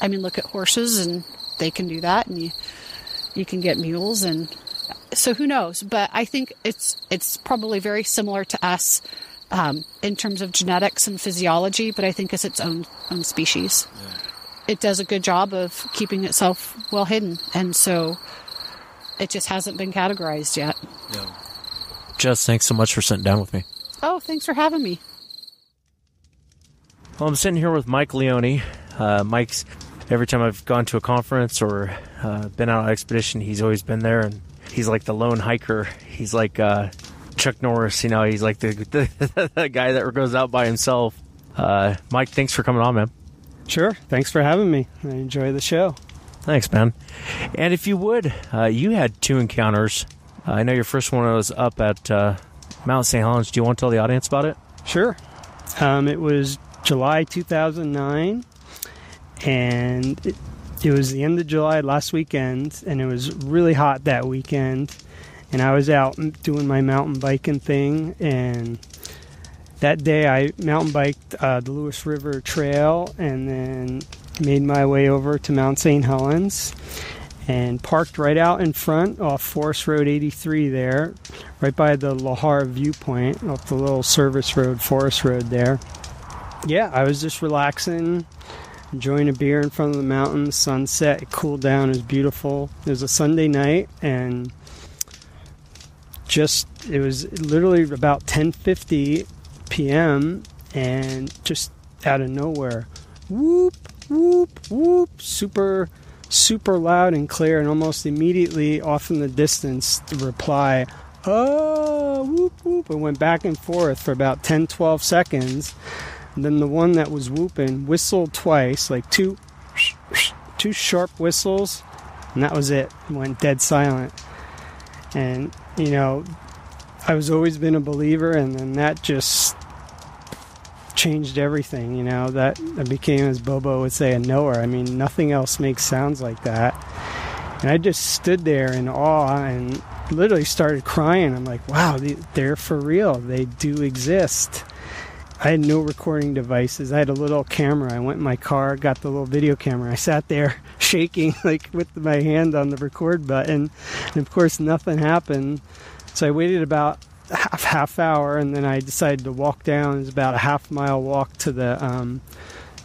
I mean, look at horses, and they can do that, and you you can get mules, and so who knows? But I think it's it's probably very similar to us um, in terms of genetics and physiology, but I think it's its own own species. It does a good job of keeping itself well hidden, and so it just hasn't been categorized yet. Jess, thanks so much for sitting down with me. Oh, thanks for having me. Well, I'm sitting here with Mike Leone. Uh, Mike's every time I've gone to a conference or uh, been out on expedition, he's always been there, and he's like the lone hiker. He's like uh, Chuck Norris, you know. He's like the, the, the guy that goes out by himself. Uh, Mike, thanks for coming on, man. Sure. Thanks for having me. I enjoy the show. Thanks, man. And if you would, uh, you had two encounters. I know your first one was up at uh, Mount St. Helens. Do you want to tell the audience about it? Sure. Um, it was July 2009, and it, it was the end of July last weekend, and it was really hot that weekend. And I was out doing my mountain biking thing, and that day I mountain biked uh, the Lewis River Trail and then made my way over to Mount St. Helens and parked right out in front off Forest Road 83 there, right by the Lahar viewpoint off the little service road, Forest Road there. Yeah, I was just relaxing, enjoying a beer in front of the mountain, sunset, it cooled down, it was beautiful. It was a Sunday night and just it was literally about 10:50 p.m. and just out of nowhere, whoop, whoop, whoop, super, super loud and clear, and almost immediately off in the distance, the reply, oh, whoop, whoop, and went back and forth for about 10, 12 seconds. And then the one that was whooping whistled twice, like two, two sharp whistles, and that was it. it went dead silent. And, you know, I was always been a believer, and then that just changed everything. You know that became, as Bobo would say, a knower. I mean, nothing else makes sounds like that. And I just stood there in awe and literally started crying. I'm like, wow, they're for real. They do exist. I had no recording devices. I had a little camera. I went in my car, got the little video camera. I sat there shaking, like with my hand on the record button. And of course, nothing happened. So I waited about half half hour, and then I decided to walk down. It's about a half mile walk to the um,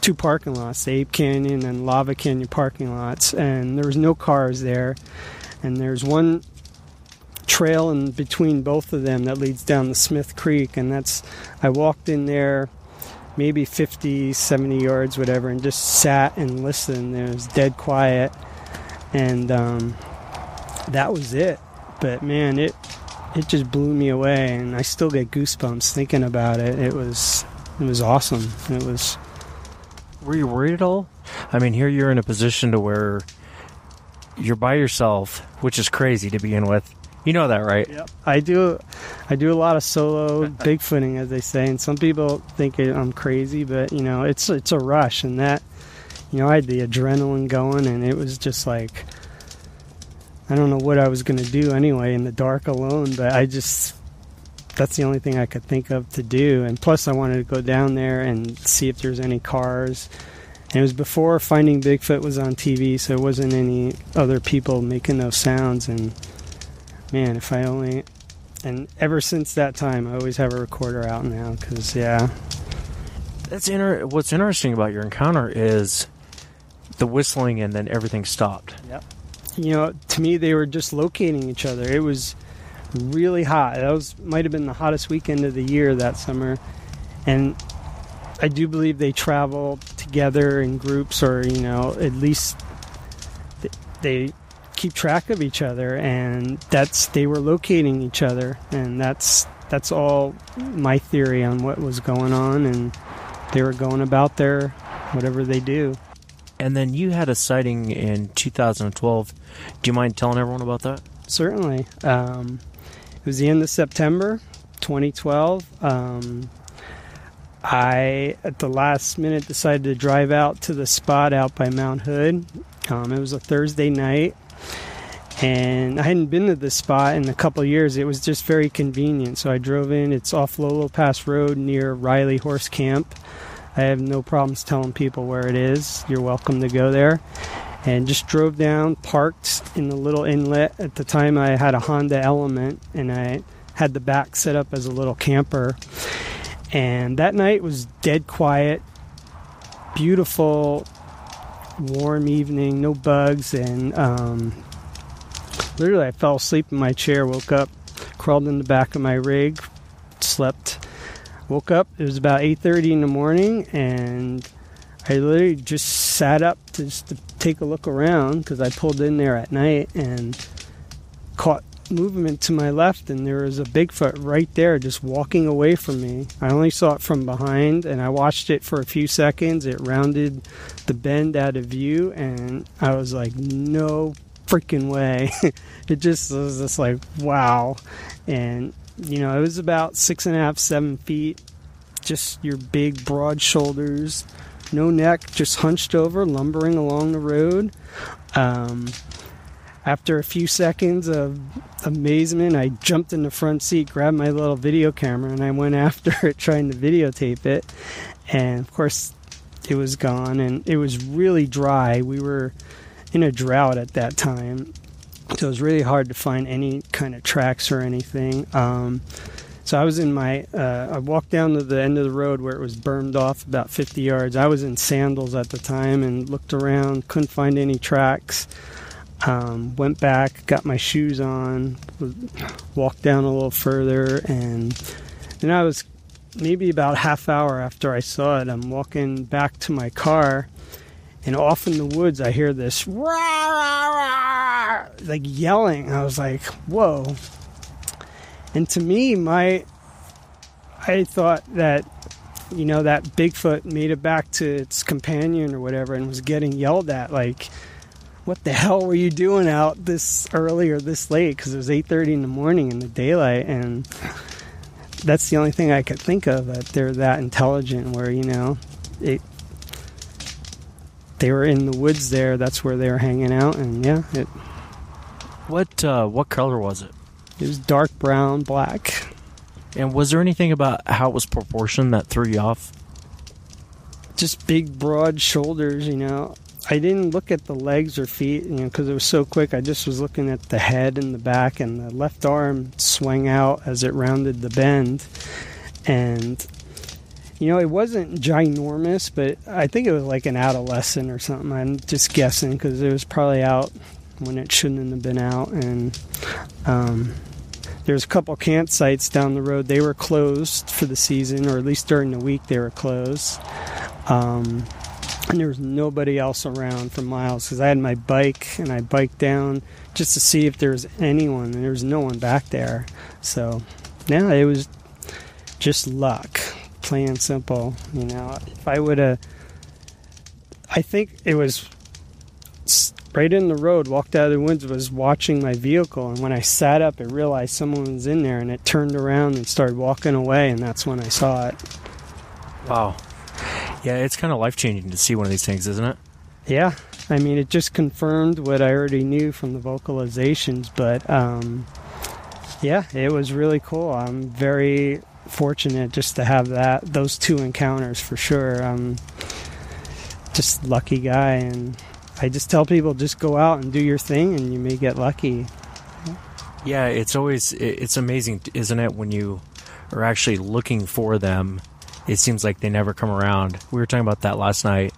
two parking lots, the Ape Canyon and Lava Canyon parking lots, and there was no cars there. And there's one trail in between both of them that leads down the Smith Creek, and that's I walked in there maybe 50, 70 yards, whatever, and just sat and listened. It was dead quiet, and um, that was it. But man, it it just blew me away, and I still get goosebumps thinking about it. It was it was awesome. It was. Were you worried at all? I mean, here you're in a position to where you're by yourself, which is crazy to begin with. You know that, right? Yep. I do. I do a lot of solo bigfooting, as they say, and some people think I'm crazy, but you know, it's it's a rush, and that, you know, I had the adrenaline going, and it was just like, I don't know what I was going to do anyway in the dark alone, but I just that's the only thing I could think of to do. And plus, I wanted to go down there and see if there's any cars. And it was before Finding Bigfoot was on TV, so there wasn't any other people making those sounds. And man, if I only. And ever since that time, I always have a recorder out now because, yeah. That's inter- What's interesting about your encounter is the whistling and then everything stopped. Yep. You know, to me, they were just locating each other. It was really hot. That was might have been the hottest weekend of the year that summer, and I do believe they travel together in groups, or you know, at least they keep track of each other, and that's they were locating each other, and that's that's all my theory on what was going on, and they were going about their whatever they do. And then you had a sighting in 2012. Do you mind telling everyone about that? Certainly. Um, it was the end of September 2012. Um, I, at the last minute, decided to drive out to the spot out by Mount Hood. Um, it was a Thursday night, and I hadn't been to this spot in a couple years. It was just very convenient, so I drove in. It's off Lolo Pass Road near Riley Horse Camp. I have no problems telling people where it is. You're welcome to go there and just drove down, parked in the little inlet. At the time, I had a Honda Element, and I had the back set up as a little camper. And that night was dead quiet, beautiful, warm evening, no bugs, and um, literally, I fell asleep in my chair, woke up, crawled in the back of my rig, slept. Woke up. It was about 8:30 in the morning, and I literally just sat up to just to take a look around because I pulled in there at night and caught movement to my left, and there was a Bigfoot right there just walking away from me. I only saw it from behind, and I watched it for a few seconds. It rounded the bend out of view, and I was like, no freaking way. it just was just like, wow. And, you know, it was about six and a half, seven feet, just your big, broad shoulders no neck, just hunched over, lumbering along the road. Um, after a few seconds of amazement, I jumped in the front seat, grabbed my little video camera, and I went after it, trying to videotape it. And of course, it was gone, and it was really dry. We were in a drought at that time, so it was really hard to find any kind of tracks or anything. Um, so I was in my, uh, I walked down to the end of the road where it was burned off about 50 yards. I was in sandals at the time and looked around, couldn't find any tracks. Um, went back, got my shoes on, walked down a little further, and then I was maybe about half hour after I saw it. I'm walking back to my car, and off in the woods I hear this rah, rah, rah, like yelling. I was like, "Whoa!" And to me, my I thought that you know that Bigfoot made it back to its companion or whatever and was getting yelled at like what the hell were you doing out this early or this late because it was 8.30 in the morning in the daylight and that's the only thing i could think of that they're that intelligent where you know it they were in the woods there that's where they were hanging out and yeah it what uh, what color was it it was dark brown, black. And was there anything about how it was proportioned that threw you off? Just big, broad shoulders, you know. I didn't look at the legs or feet, you know, because it was so quick. I just was looking at the head and the back, and the left arm swung out as it rounded the bend. And, you know, it wasn't ginormous, but I think it was like an adolescent or something. I'm just guessing because it was probably out when it shouldn't have been out. And, um, there's a couple campsites down the road. They were closed for the season, or at least during the week they were closed. Um, and there was nobody else around for miles because I had my bike and I biked down just to see if there was anyone, and there was no one back there. So, yeah, it was just luck, plain and simple. You know, if I would have, I think it was right in the road, walked out of the woods, was watching my vehicle. And when I sat up, I realized someone was in there and it turned around and started walking away. And that's when I saw it. Wow. Yeah, it's kind of life changing to see one of these things, isn't it? Yeah. I mean, it just confirmed what I already knew from the vocalizations. But um, yeah, it was really cool. I'm very fortunate just to have that those two encounters for sure. Um, just lucky guy, and I just tell people just go out and do your thing, and you may get lucky. Yeah, it's always it's amazing, isn't it? When you are actually looking for them, it seems like they never come around. We were talking about that last night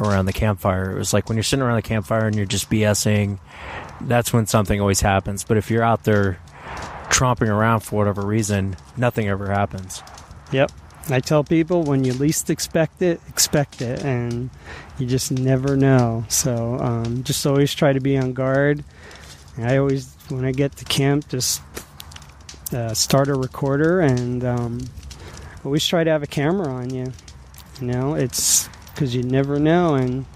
around the campfire. It was like when you're sitting around the campfire and you're just BSing, that's when something always happens. But if you're out there tromping around for whatever reason, nothing ever happens. Yep. I tell people when you least expect it, expect it, and you just never know. So um, just always try to be on guard. I always, when I get to camp, just uh, start a recorder and um, always try to have a camera on you. You know, it's because you never know, and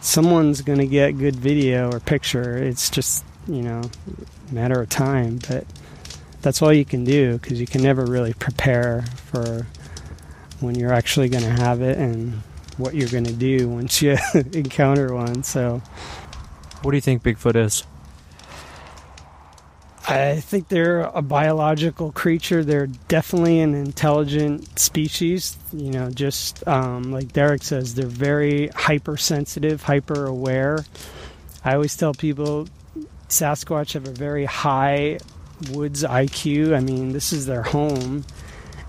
someone's going to get good video or picture. It's just, you know, matter of time. But that's all you can do because you can never really prepare for when you're actually going to have it and what you're going to do once you encounter one. So, what do you think Bigfoot is? I think they're a biological creature. They're definitely an intelligent species. You know, just um, like Derek says, they're very hypersensitive, hyper aware. I always tell people Sasquatch have a very high woods IQ. I mean, this is their home,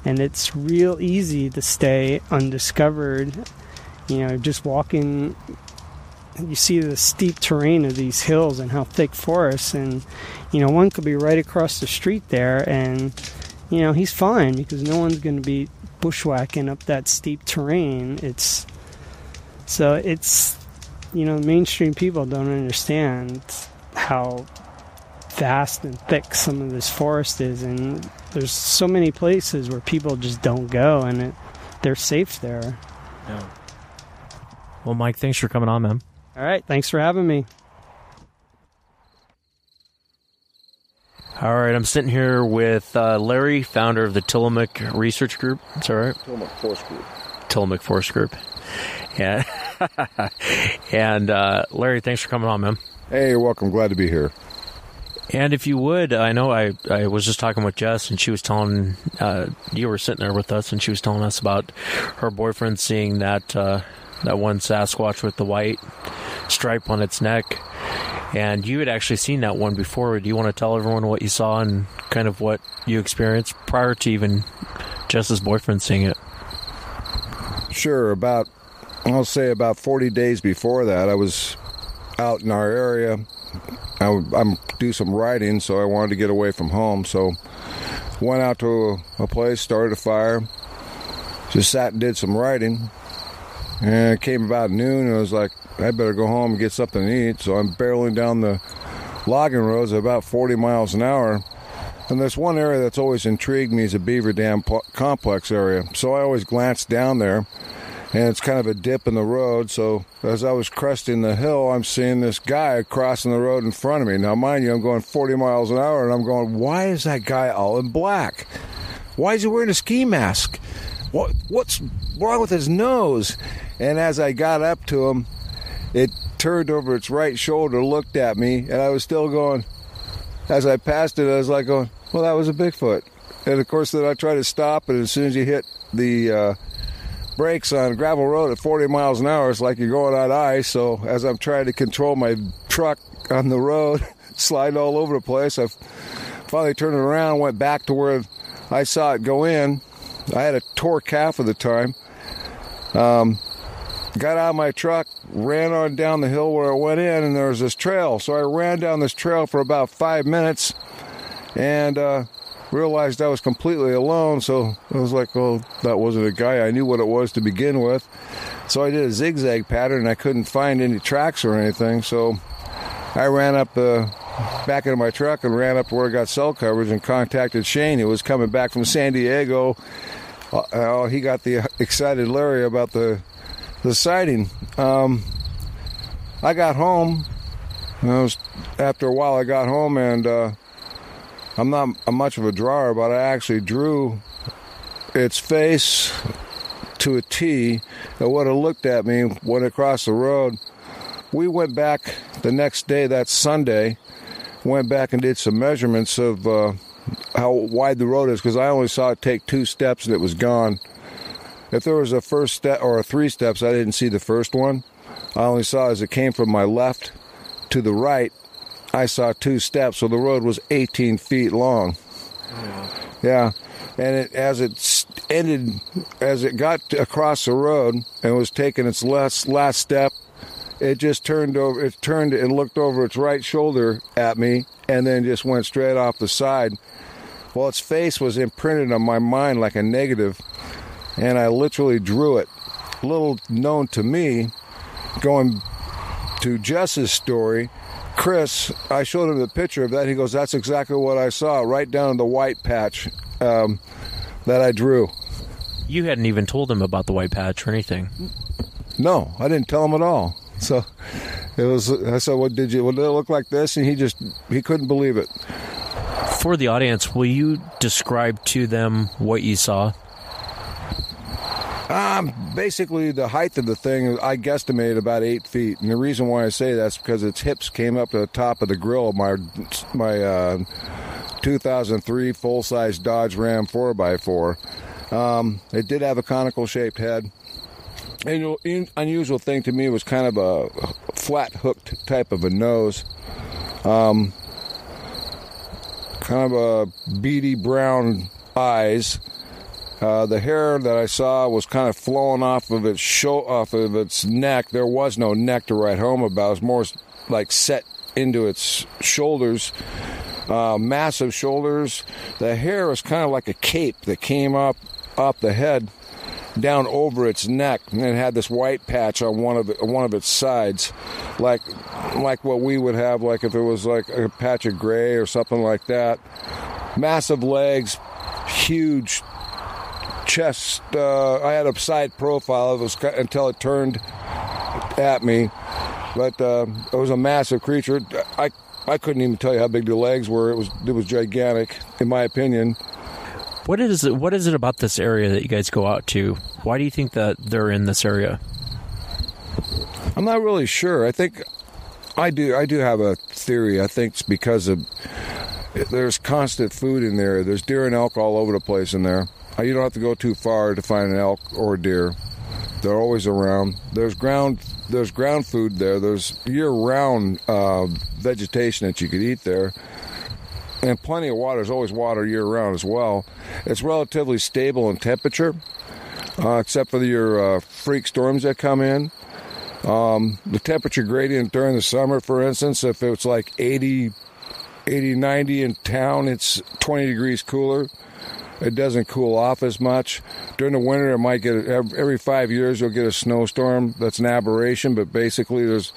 and it's real easy to stay undiscovered. You know, just walking, you see the steep terrain of these hills and how thick forests, and you know, one could be right across the street there, and you know, he's fine because no one's going to be bushwhacking up that steep terrain. It's so it's you know, mainstream people don't understand how vast and thick some of this forest is, and there's so many places where people just don't go, and it, they're safe there. Yeah. Well, Mike, thanks for coming on, man. All right, thanks for having me. All right, I'm sitting here with uh, Larry, founder of the Tillamook Research Group. That's all right. Tillamook Force Group. Tillamook Force Group. Yeah. and uh, Larry, thanks for coming on, man. Hey, you're welcome. Glad to be here. And if you would, I know I, I was just talking with Jess, and she was telling uh, you were sitting there with us, and she was telling us about her boyfriend seeing that uh, that one Sasquatch with the white stripe on its neck, and you had actually seen that one before. Do you want to tell everyone what you saw and kind of what you experienced prior to even Jess's boyfriend seeing it? Sure. About I'll say about 40 days before that, I was out in our area I, am do some writing, so I wanted to get away from home. So went out to a, a place, started a fire, just sat and did some writing. And it came about noon, and I was like, I better go home and get something to eat. So I'm barreling down the logging roads at about 40 miles an hour. And there's one area that's always intrigued me is a beaver dam complex area. So I always glance down there and it's kind of a dip in the road. So as I was cresting the hill, I'm seeing this guy crossing the road in front of me. Now, mind you, I'm going 40 miles an hour, and I'm going, why is that guy all in black? Why is he wearing a ski mask? What what's wrong with his nose? And as I got up to him, it turned over its right shoulder, looked at me, and I was still going. As I passed it, I was like going, "Well, that was a Bigfoot." And of course, then I tried to stop, and as soon as you hit the uh, brakes on gravel road at 40 miles an hour. It's like you're going on ice. So as I'm trying to control my truck on the road, sliding all over the place, I finally turned it around, went back to where I saw it go in. I had a tore calf at the time. Um, got out of my truck, ran on down the hill where I went in, and there was this trail. So I ran down this trail for about five minutes, and uh, realized I was completely alone. So I was like, well, that wasn't a guy. I knew what it was to begin with. So I did a zigzag pattern and I couldn't find any tracks or anything. So I ran up the back into my truck and ran up where I got cell coverage and contacted Shane, who was coming back from San Diego. Uh, uh he got the excited Larry about the the sighting. Um, I got home And I was after a while I got home and uh, I'm not much of a drawer, but I actually drew its face to a T. It would have looked at me when it crossed the road. We went back the next day, that Sunday, went back and did some measurements of uh, how wide the road is because I only saw it take two steps and it was gone. If there was a first step or a three steps, I didn't see the first one. I only saw as it came from my left to the right, I saw two steps, so the road was 18 feet long. Yeah, and it, as it ended, as it got across the road and was taking its last last step, it just turned over. It turned and looked over its right shoulder at me, and then just went straight off the side. Well, its face was imprinted on my mind like a negative, and I literally drew it. Little known to me, going to Jess's story, Chris, I showed him the picture of that. He goes, "That's exactly what I saw, right down in the white patch um, that I drew." You hadn't even told him about the white patch or anything. No, I didn't tell him at all. So it was. I said, "What did you? What did it look like this?" And he just he couldn't believe it. For the audience, will you describe to them what you saw? Um, basically, the height of the thing, I guesstimated about eight feet, and the reason why I say that's because its hips came up to the top of the grill of my my uh, 2003 full size Dodge Ram 4x4. Um, it did have a conical shaped head. And you unusual thing to me was kind of a flat hooked type of a nose. Um, kind of a beady brown eyes. Uh, the hair that I saw was kind of flowing off of its show, off of its neck. There was no neck to write home about. It was more like set into its shoulders. Uh, massive shoulders. The hair was kind of like a cape that came up up the head down over its neck, and it had this white patch on one of it, one of its sides, like like what we would have, like if it was like a patch of gray or something like that. Massive legs, huge chest. Uh, I had a side profile. It was until it turned at me, but uh, it was a massive creature. I I couldn't even tell you how big the legs were. It was it was gigantic, in my opinion. What is it? What is it about this area that you guys go out to? Why do you think that they're in this area? I'm not really sure. I think I do. I do have a theory. I think it's because of there's constant food in there. There's deer and elk all over the place in there. Uh, You don't have to go too far to find an elk or a deer. They're always around. There's ground. There's ground food there. There's year-round uh, vegetation that you could eat there, and plenty of water. There's always water year-round as well. It's relatively stable in temperature, uh, except for your uh, freak storms that come in. Um, the temperature gradient during the summer, for instance, if it's like 80, 80, 90 in town, it's 20 degrees cooler. It doesn't cool off as much. During the winter, it might get every five years you'll get a snowstorm. That's an aberration, but basically, there's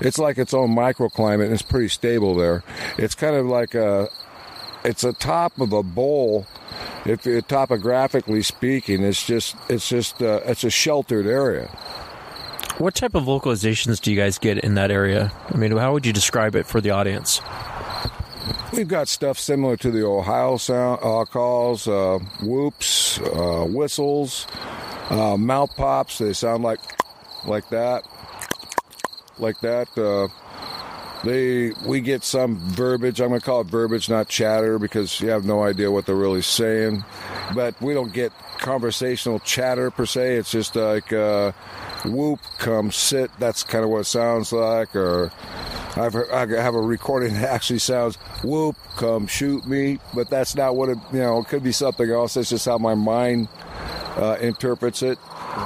it's like its own microclimate. and It's pretty stable there. It's kind of like a it's a top of a bowl. If topographically speaking, it's just it's just uh, it's a sheltered area. What type of vocalizations do you guys get in that area? I mean, how would you describe it for the audience? We've got stuff similar to the Ohio sound uh, calls, uh, whoops, uh, whistles, uh, mouth pops. They sound like like that, like that. Uh, they we get some verbiage. I'm going to call it verbiage, not chatter, because you have no idea what they're really saying. But we don't get conversational chatter per se. It's just like uh, whoop, come sit. That's kind of what it sounds like. Or I've I have a recording that actually sounds whoop, come shoot me. But that's not what it. You know, it could be something else. That's just how my mind uh, interprets it.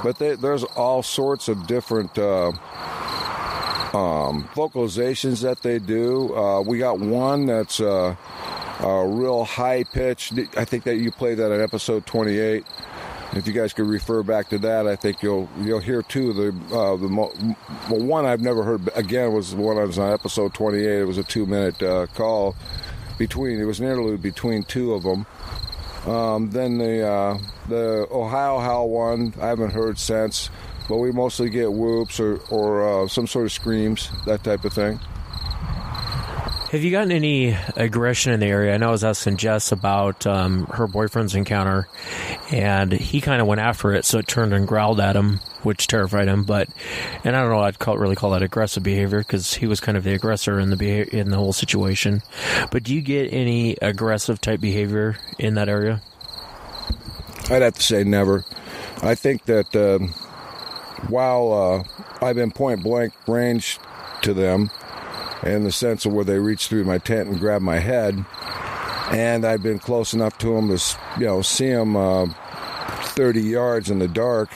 But they, there's all sorts of different. Uh, um, vocalizations that they do. Uh, we got one that's uh, a real high pitch. I think that you played that in episode 28. If you guys could refer back to that, I think you'll you'll hear two. The uh, the mo- well, one I've never heard again was the one I was on episode 28. It was a two minute uh, call between. It was an interlude between two of them. Um, then the uh, the Ohio Howl one I haven't heard since, but we mostly get whoops or or uh, some sort of screams, that type of thing. Have you gotten any aggression in the area? I know I was asking Jess about um, her boyfriend's encounter, and he kind of went after it, so it turned and growled at him, which terrified him. But, and I don't know, I'd call, really call that aggressive behavior because he was kind of the aggressor in the beha- in the whole situation. But do you get any aggressive type behavior in that area? I'd have to say never. I think that um, while uh, I've been point blank range to them, in the sense of where they reach through my tent and grab my head, and I've been close enough to them to you know see them uh, 30 yards in the dark.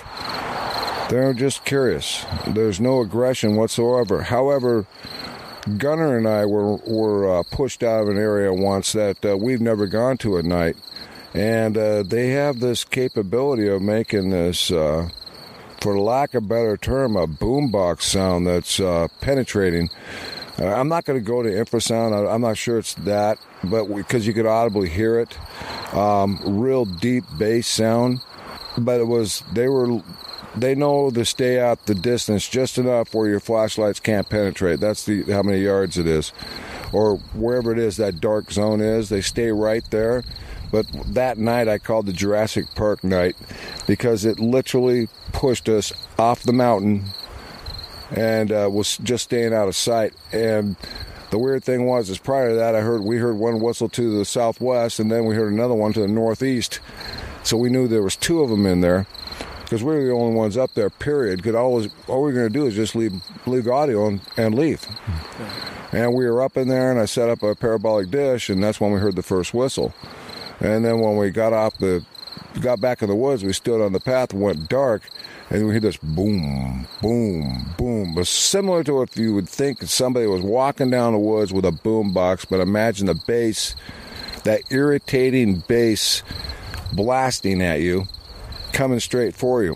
They're just curious. There's no aggression whatsoever. However, Gunner and I were were uh, pushed out of an area once that uh, we've never gone to at night, and uh, they have this capability of making this, uh, for lack of a better term, a boombox sound that's uh, penetrating. I'm not going to go to infrasound. I, I'm not sure it's that, but because you could audibly hear it, um, real deep bass sound. But it was they were they know to stay out the distance just enough where your flashlights can't penetrate. That's the how many yards it is, or wherever it is that dark zone is. They stay right there. But that night I called the Jurassic Park night because it literally pushed us off the mountain and uh, was just staying out of sight. And the weird thing was, is prior to that, I heard we heard one whistle to the southwest, and then we heard another one to the northeast. So we knew there was two of them in there because we were the only ones up there. Period. All, was, all we were going to do is just leave leave audio and, and leave. And we were up in there, and I set up a parabolic dish, and that's when we heard the first whistle. And then when we got off the, got back in the woods, we stood on the path, went dark, and we hear this boom, boom, boom. But similar to if you would think somebody was walking down the woods with a boom box, but imagine the bass, that irritating bass blasting at you, coming straight for you.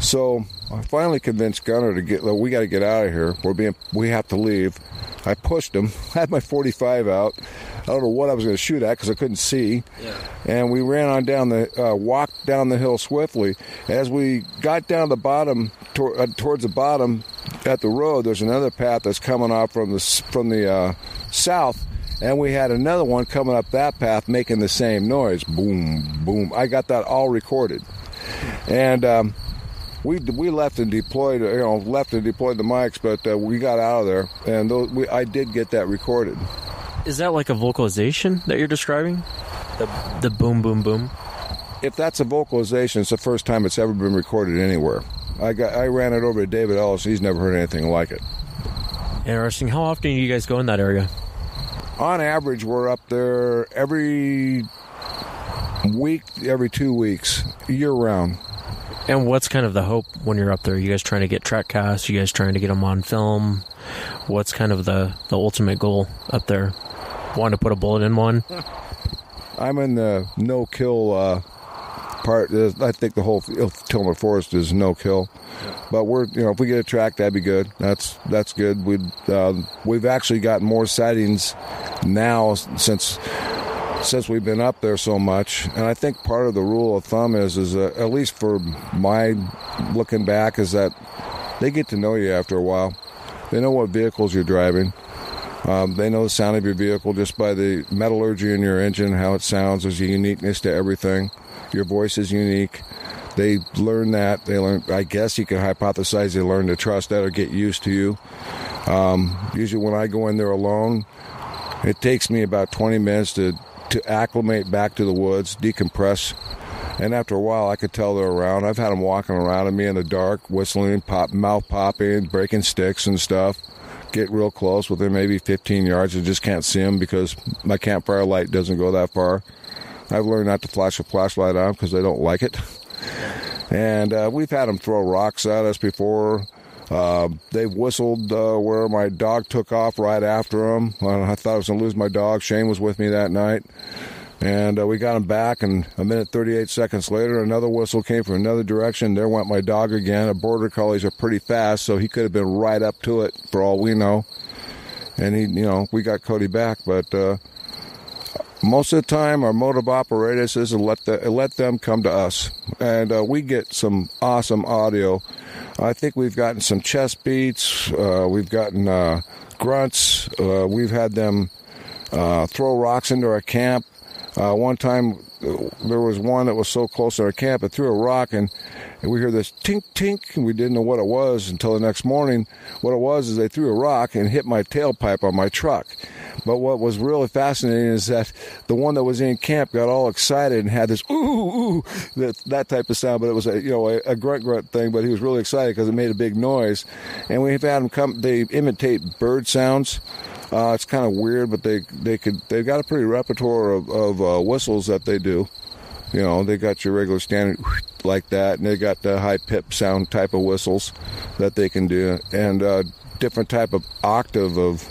So I finally convinced Gunner to get. Well, we got to get out of here. We're being. We have to leave. I pushed him. I had my 45 out. I don't know what I was going to shoot at because I couldn't see. Yeah. And we ran on down the, uh, walked down the hill swiftly. As we got down the bottom, tor- uh, towards the bottom at the road, there's another path that's coming off from the from the uh, south, and we had another one coming up that path making the same noise. Boom, boom. I got that all recorded, and. Um, we we left and deployed, you know, left and deployed the mics, but uh, we got out of there, and those, we, I did get that recorded. Is that like a vocalization that you're describing? The the boom boom boom. If that's a vocalization, it's the first time it's ever been recorded anywhere. I got I ran it over to David Ellis. He's never heard anything like it. Interesting. How often do you guys go in that area? On average, we're up there every week, every two weeks, year round. And what's kind of the hope when you're up there? Are You guys trying to get track casts? You guys trying to get them on film? What's kind of the the ultimate goal up there? Want to put a bullet in one? I'm in the no kill uh, part. I think the whole Tillamook Forest is no kill, but we're you know if we get a track that'd be good. That's that's good. We uh, we've actually got more sightings now since since we've been up there so much, and I think part of the rule of thumb is is uh, at least for my looking back is that they get to know you after a while. They know what vehicles you're driving. Um, they know the sound of your vehicle just by the metallurgy in your engine, how it sounds. There's a uniqueness to everything. Your voice is unique. They learn that. They learn. I guess you could hypothesize they learn to trust that or get used to you. Um, usually, when I go in there alone, it takes me about 20 minutes to to acclimate back to the woods, decompress. And after a while, I could tell they're around. I've had them walking around at me in the dark, whistling, pop, mouth popping, breaking sticks and stuff. Get real close within maybe 15 yards. I just can't see them because my campfire light doesn't go that far. I've learned not to flash a flashlight on because they don't like it. And uh, we've had them throw rocks at us before. Uh, they've whistled uh, where my dog took off right after them. I thought I was going to lose my dog. Shane was with me that night. And uh, we got him back, and a minute 38 seconds later, another whistle came from another direction. There went my dog again. A border collies are pretty fast, so he could have been right up to it for all we know. And he, you know, we got Cody back, but uh, most of the time, our motive operators is to let the, let them come to us, and uh, we get some awesome audio I think we've gotten some chest beats. Uh, we've gotten uh, grunts. Uh, we've had them uh, throw rocks into our camp. Uh, one time, there was one that was so close to our camp, it threw a rock, and, and we heard this tink tink, and we didn't know what it was until the next morning. What it was is they threw a rock and hit my tailpipe on my truck. But what was really fascinating is that the one that was in camp got all excited and had this ooh ooh that that type of sound. But it was a you know a, a grunt grunt thing. But he was really excited because it made a big noise. And we've had them come. They imitate bird sounds. Uh, it's kind of weird, but they they could they've got a pretty repertoire of, of uh, whistles that they do. You know, they got your regular standard like that, and they got the high pip sound type of whistles that they can do, and uh, different type of octave of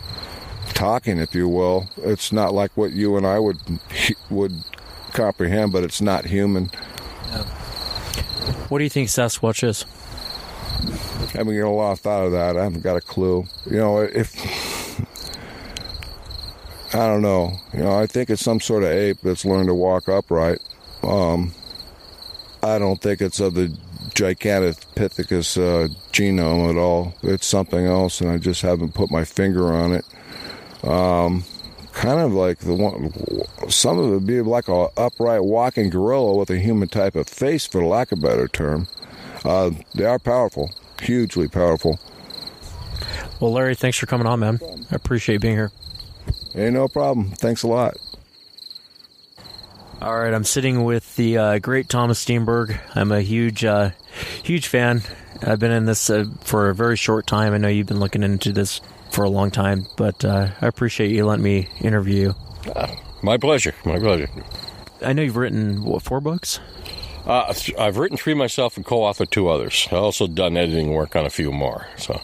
talking, if you will. It's not like what you and I would would comprehend, but it's not human. What do you think Sasquatch is? I haven't got a lot of thought of that. I haven't got a clue. You know, if I don't know, you know, I think it's some sort of ape that's learned to walk upright. Um, I don't think it's of the Gigantopithecus uh, genome at all. It's something else, and I just haven't put my finger on it. Um, kind of like the one, some of it would be like a upright walking gorilla with a human type of face, for lack of a better term. Uh, they are powerful, hugely powerful. Well, Larry, thanks for coming on, man. I appreciate being here. Ain't no problem. Thanks a lot. All right, I'm sitting with the uh, great Thomas Steenburg. I'm a huge, uh, huge fan. I've been in this uh, for a very short time. I know you've been looking into this for a long time, but uh, I appreciate you letting me interview you. my pleasure. My pleasure. I know you've written what four books. Uh, I've written three myself and co-authored two others. I also done editing work on a few more. So,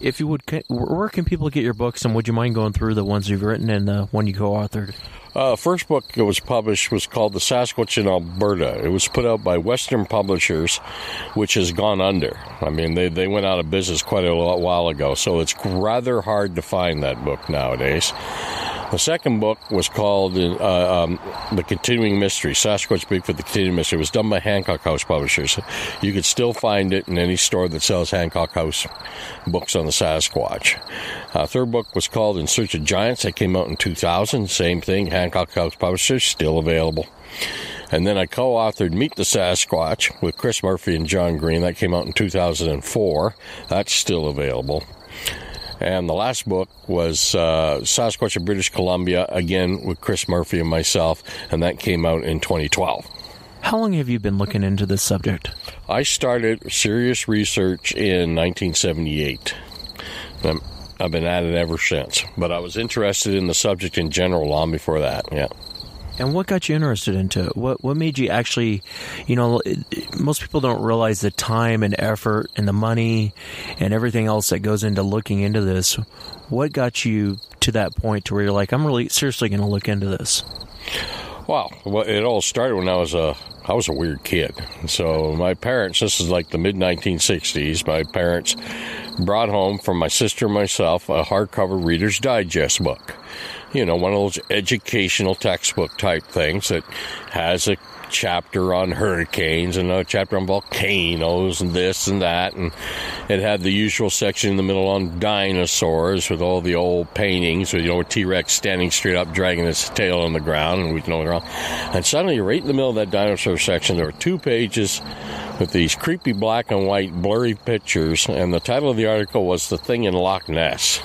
if you would, where can people get your books, and would you mind going through the ones you've written and the one you co-authored? Uh, first book that was published was called The Sasquatch in Alberta. It was put out by Western Publishers, which has gone under. I mean, they, they went out of business quite a while ago, so it's rather hard to find that book nowadays. The second book was called uh, um, The Continuing Mystery, Sasquatch Bigfoot, The Continuing Mystery. It was done by Hancock House Publishers. You could still find it in any store that sells Hancock House books on the Sasquatch. Uh, third book was called In Search of Giants. That came out in 2000. Same thing, Hancock House Publishers, still available. And then I co authored Meet the Sasquatch with Chris Murphy and John Green. That came out in 2004. That's still available. And the last book was uh, Sasquatch of British Columbia, again with Chris Murphy and myself, and that came out in 2012. How long have you been looking into this subject? I started serious research in 1978. I'm, I've been at it ever since, but I was interested in the subject in general long before that, yeah. And what got you interested into it? What what made you actually, you know, most people don't realize the time and effort and the money and everything else that goes into looking into this. What got you to that point to where you're like, I'm really seriously going to look into this? Well, it all started when I was a I was a weird kid. So my parents, this is like the mid 1960s. My parents brought home from my sister and myself a hardcover Reader's Digest book you know, one of those educational textbook type things that has a chapter on hurricanes and a chapter on volcanoes and this and that. And it had the usual section in the middle on dinosaurs with all the old paintings with, you know, T Rex standing straight up, dragging its tail on the ground, and we know what's wrong. And suddenly, right in the middle of that dinosaur section, there were two pages with these creepy black and white blurry pictures. And the title of the article was The Thing in Loch Ness.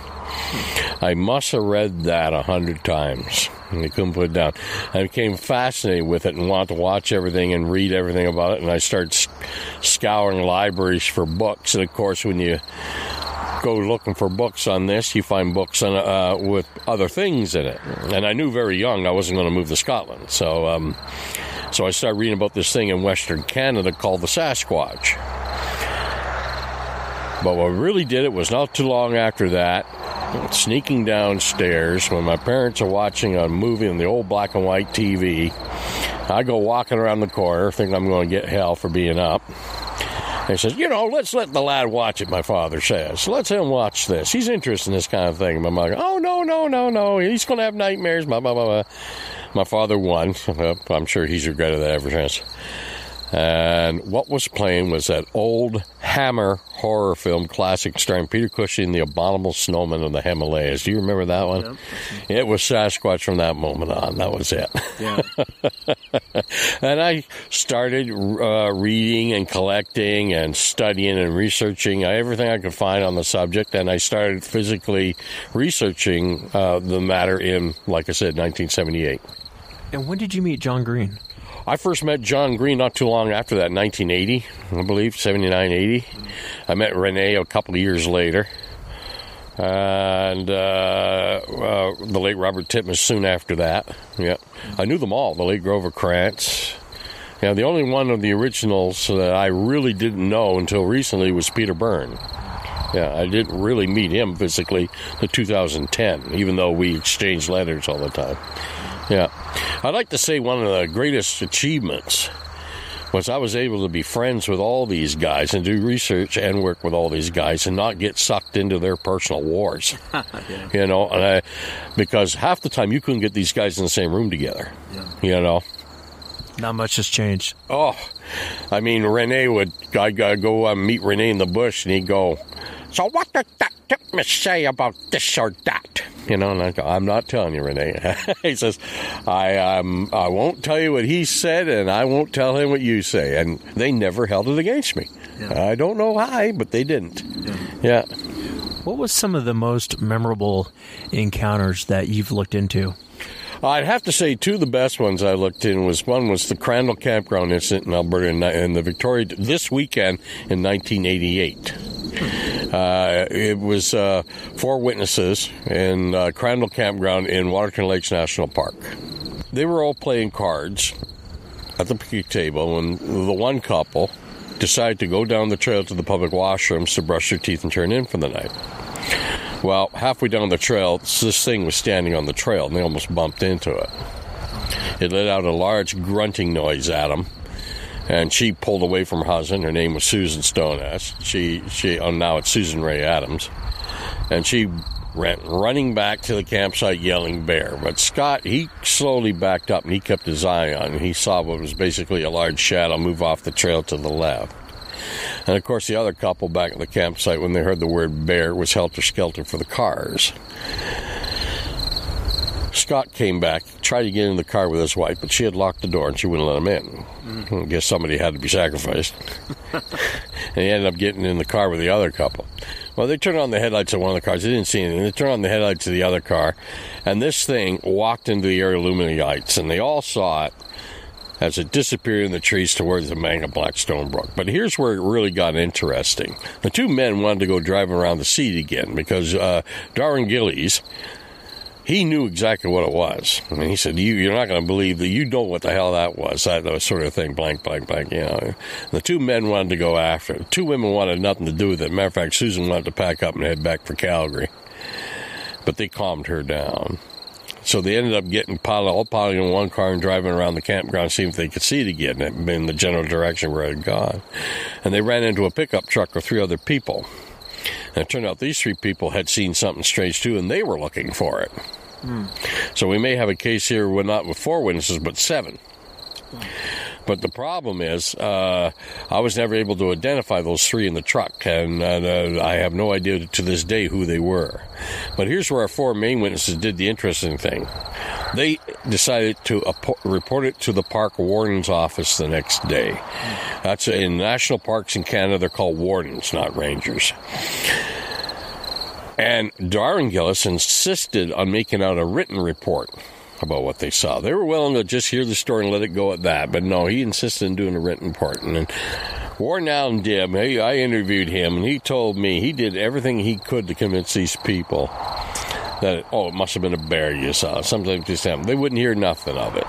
I must have read that a hundred times. And I couldn't put it down. I became fascinated with it and wanted to watch everything and read everything about it. And I started scouring libraries for books. And of course, when you go looking for books on this, you find books on, uh, with other things in it. And I knew very young I wasn't going to move to Scotland. So, um, so I started reading about this thing in Western Canada called the Sasquatch. But what really did it was not too long after that sneaking downstairs when my parents are watching a movie on the old black and white TV. I go walking around the corner, thinking I'm going to get hell for being up. He says, You know, let's let the lad watch it, my father says. Let's him watch this. He's interested in this kind of thing. My mother, Oh, no, no, no, no. He's going to have nightmares. Blah, blah, blah. My father won. I'm sure he's regretted that ever since. And what was playing was that old Hammer horror film classic starring Peter Cushing, The Abominable Snowman of the Himalayas. Do you remember that one? It was Sasquatch from that moment on. That was it. Yeah. and I started uh, reading and collecting and studying and researching everything I could find on the subject, and I started physically researching uh, the matter in, like I said, 1978. And when did you meet John Green? I first met John Green not too long after that, 1980, I believe, 79, 80. I met Renee a couple of years later. And uh, uh, the late Robert Titmus soon after that. Yeah. I knew them all, the late Grover Krantz. Yeah, the only one of the originals that I really didn't know until recently was Peter Byrne. Yeah, I didn't really meet him physically until 2010, even though we exchanged letters all the time. Yeah. I'd like to say one of the greatest achievements was I was able to be friends with all these guys and do research and work with all these guys and not get sucked into their personal wars. yeah. You know, and I, because half the time you couldn't get these guys in the same room together. Yeah. You know. Not much has changed. Oh, I mean, Renee would I would go uh, meet Renee in the bush, and he'd go, "So what did that Titmus say about this or that?" You know, and I go, "I'm not telling you, Renee." he says, "I um I won't tell you what he said, and I won't tell him what you say." And they never held it against me. I don't know why, but they didn't. yeah. What was some of the most memorable encounters that you've looked into? I'd have to say two of the best ones I looked in was one was the Crandall Campground incident in Alberta in, in the Victoria this weekend in 1988. Uh, it was uh, four witnesses in uh, Crandall Campground in Waterton Lakes National Park. They were all playing cards at the picnic table when the one couple decided to go down the trail to the public washrooms to brush their teeth and turn in for the night. Well, halfway down the trail, this thing was standing on the trail, and they almost bumped into it. It let out a large grunting noise at them, and she pulled away from her husband. Her name was Susan Stoneass. She, she, oh, now it's Susan Ray Adams, and she ran running back to the campsite yelling bear. But Scott, he slowly backed up and he kept his eye on. He saw what was basically a large shadow move off the trail to the left. And of course, the other couple back at the campsite, when they heard the word bear, was helter skelter for the cars. Scott came back, tried to get in the car with his wife, but she had locked the door and she wouldn't let him in. I guess somebody had to be sacrificed. and he ended up getting in the car with the other couple. Well, they turned on the headlights of one of the cars. They didn't see anything. They turned on the headlights of the other car, and this thing walked into the area lights, and they all saw it as it disappeared in the trees towards the Manga Blackstone Brook. But here's where it really got interesting. The two men wanted to go driving around the seat again because uh, Darwin Gillies, he knew exactly what it was. I mean, he said, you, You're not going to believe that you know what the hell that was. That, that sort of thing, blank, blank, blank. You know. The two men wanted to go after it. Two women wanted nothing to do with it. Matter of fact, Susan wanted to pack up and head back for Calgary. But they calmed her down. So they ended up getting piled, all piled in one car and driving around the campground, seeing if they could see it again in the general direction where it had gone. And they ran into a pickup truck with three other people. It turned out these three people had seen something strange too, and they were looking for it. Hmm. So we may have a case here with not with four witnesses, but seven. But the problem is, uh, I was never able to identify those three in the truck, and uh, I have no idea to this day who they were. But here's where our four main witnesses did the interesting thing. They decided to report it to the park warden's office the next day. That's in national parks in Canada. They're called wardens, not rangers. And Darwin Gillis insisted on making out a written report about what they saw. They were willing to just hear the story and let it go at that, but no, he insisted on doing a written part. And Warren Allen Dibb, hey, I interviewed him, and he told me he did everything he could to convince these people that, oh, it must have been a bear you saw, something just happened. They wouldn't hear nothing of it.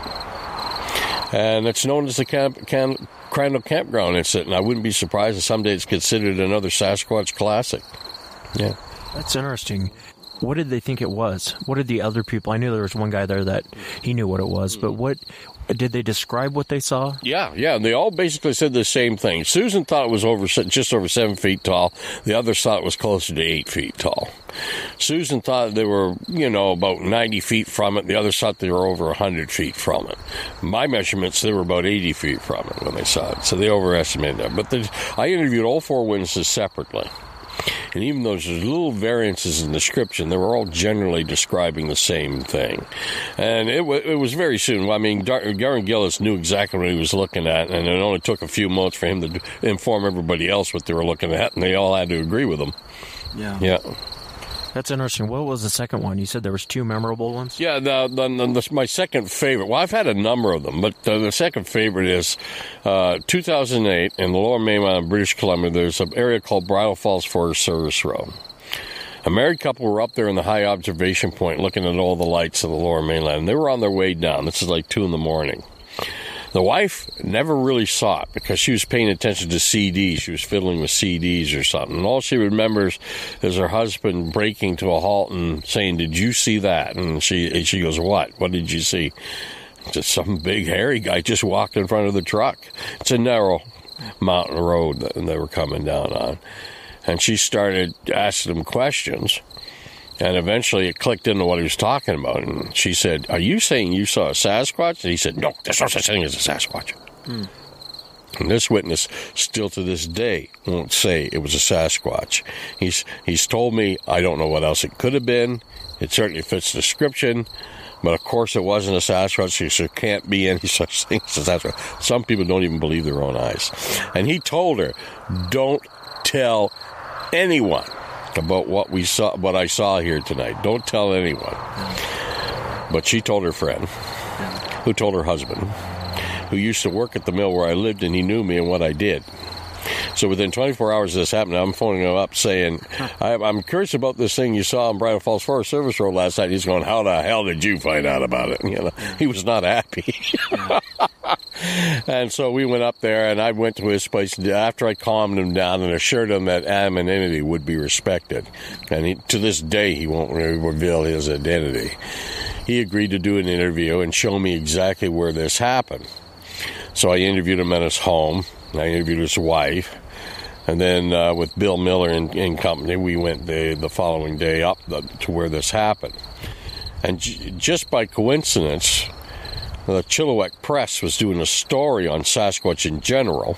And it's known as the camp, camp, Crandall Campground incident, and I wouldn't be surprised if someday it's considered another Sasquatch classic. Yeah. That's interesting. What did they think it was? What did the other people? I knew there was one guy there that he knew what it was, but what did they describe what they saw? Yeah, yeah. And they all basically said the same thing. Susan thought it was over just over seven feet tall. The others thought it was closer to eight feet tall. Susan thought they were, you know, about 90 feet from it. The others thought they were over 100 feet from it. My measurements, they were about 80 feet from it when they saw it. So they overestimated that. But I interviewed all four witnesses separately. And even though there's little variances in description, they were all generally describing the same thing. And it, w- it was very soon. I mean, Dar- Garen Gillis knew exactly what he was looking at, and it only took a few months for him to d- inform everybody else what they were looking at, and they all had to agree with him. Yeah. Yeah. That's interesting. What was the second one? You said there was two memorable ones. Yeah, the, the, the, my second favorite. Well, I've had a number of them, but the second favorite is uh, 2008 in the Lower Mainland, British Columbia. There's an area called Bridal Falls Forest Service Road. A married couple were up there in the high observation point, looking at all the lights of the Lower Mainland. And they were on their way down. This is like two in the morning. The wife never really saw it because she was paying attention to CDs. She was fiddling with CDs or something. And all she remembers is her husband breaking to a halt and saying, "Did you see that?" And she and she goes, "What? What did you see?" Just some big hairy guy just walked in front of the truck. It's a narrow mountain road that they were coming down on, and she started asking him questions. And eventually it clicked into what he was talking about. And she said, Are you saying you saw a Sasquatch? And he said, No, there's no such thing as a Sasquatch. Hmm. And this witness, still to this day, won't say it was a Sasquatch. He's he's told me I don't know what else it could have been. It certainly fits the description, but of course it wasn't a Sasquatch. So there can't be any such thing as a Sasquatch. Some people don't even believe their own eyes. And he told her, "Don't tell anyone about what we saw, what I saw here tonight. Don't tell anyone." But she told her friend, who told her husband, who used to work at the mill where I lived, and he knew me and what I did. So within 24 hours of this happening, I'm phoning him up saying, I, I'm curious about this thing you saw on Bridal Falls Forest Service Road last night. He's going, How the hell did you find out about it? You know, he was not happy. and so we went up there, and I went to his place after I calmed him down and assured him that anonymity would be respected. And he, to this day, he won't re- reveal his identity. He agreed to do an interview and show me exactly where this happened. So I interviewed him at his home. I interviewed his wife. And then uh, with Bill Miller and, and company, we went the, the following day up the, to where this happened. And j- just by coincidence, the Chilliwack Press was doing a story on Sasquatch in general.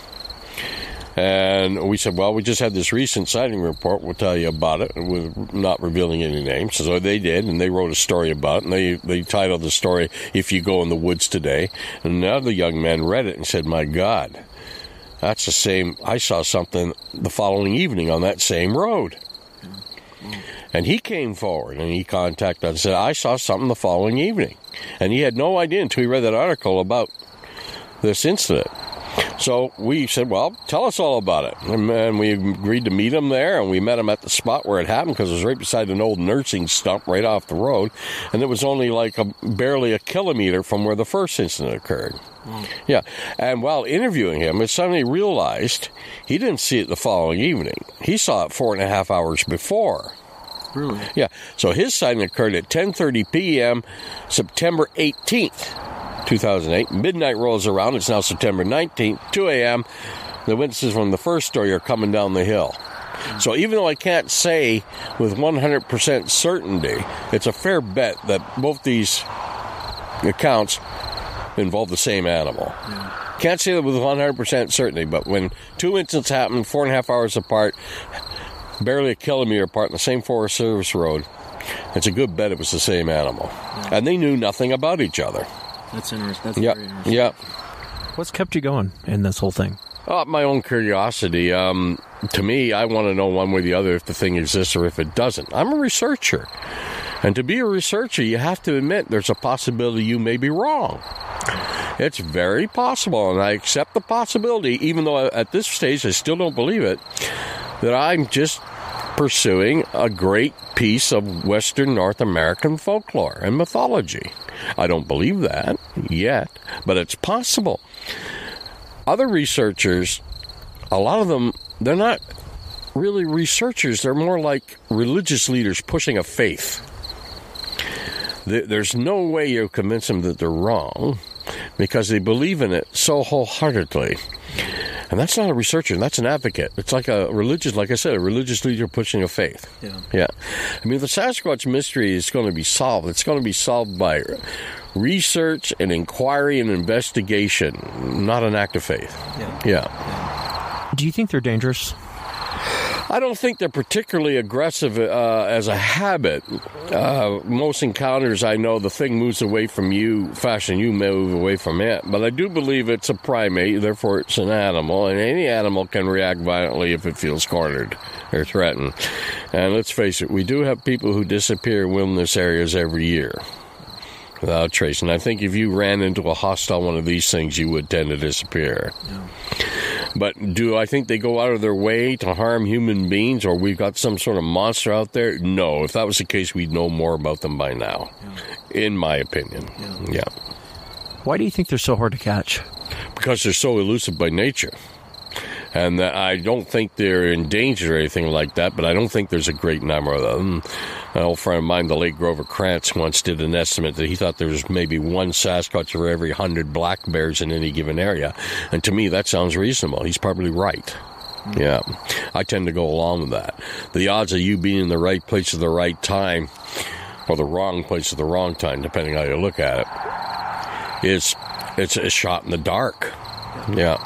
And we said, well, we just had this recent sighting report. We'll tell you about it. We're not revealing any names. So they did, and they wrote a story about it. And they, they titled the story, If You Go in the Woods Today. And now the young man read it and said, my God, that's the same. I saw something the following evening on that same road. And he came forward and he contacted us and said, I saw something the following evening. And he had no idea until he read that article about this incident. So we said, well, tell us all about it. And, and we agreed to meet him there, and we met him at the spot where it happened because it was right beside an old nursing stump right off the road. And it was only like a, barely a kilometer from where the first incident occurred. Hmm. Yeah. And while interviewing him, I suddenly realized he didn't see it the following evening. He saw it four and a half hours before. Really? Yeah. So his sighting occurred at 10:30 p.m. September 18th, 2008. Midnight rolls around. It's now September 19th, 2 a.m. The witnesses from the first story are coming down the hill. So even though I can't say with 100% certainty, it's a fair bet that both these accounts involve the same animal. Can't say that with 100% certainty, but when two incidents happen four and a half hours apart, barely a kilometer apart, in the same Forest Service road, it's a good bet it was the same animal. And they knew nothing about each other. That's interesting. That's Yeah, very interesting. yeah. What's kept you going in this whole thing? Uh, my own curiosity. Um, to me, I want to know one way or the other if the thing exists or if it doesn't. I'm a researcher. And to be a researcher, you have to admit there's a possibility you may be wrong. It's very possible, and I accept the possibility, even though at this stage I still don't believe it, that I'm just pursuing a great piece of Western North American folklore and mythology. I don't believe that yet, but it's possible. Other researchers, a lot of them, they're not really researchers. They're more like religious leaders pushing a faith. There's no way you convince them that they're wrong because they believe in it so wholeheartedly. And that's not a researcher, that's an advocate. It's like a religious, like I said, a religious leader pushing a faith. Yeah. Yeah. I mean, the Sasquatch mystery is going to be solved. It's going to be solved by research and inquiry and investigation, not an act of faith. Yeah. Yeah. Do you think they're dangerous? I don't think they're particularly aggressive uh, as a habit. Uh, most encounters, I know the thing moves away from you than you move away from it. But I do believe it's a primate, therefore it's an animal, and any animal can react violently if it feels cornered or threatened. And let's face it, we do have people who disappear in wilderness areas every year without trace. And I think if you ran into a hostile one of these things, you would tend to disappear. But do I think they go out of their way to harm human beings or we've got some sort of monster out there? No. If that was the case, we'd know more about them by now, in my opinion. Yeah. Why do you think they're so hard to catch? Because they're so elusive by nature. And I don't think they're in danger or anything like that, but I don't think there's a great number of them. An old friend of mine, the late Grover Krantz, once did an estimate that he thought there was maybe one Sasquatch for every hundred black bears in any given area. And to me, that sounds reasonable. He's probably right. Yeah, I tend to go along with that. The odds of you being in the right place at the right time, or the wrong place at the wrong time, depending how you look at it, is it's a shot in the dark. Yeah,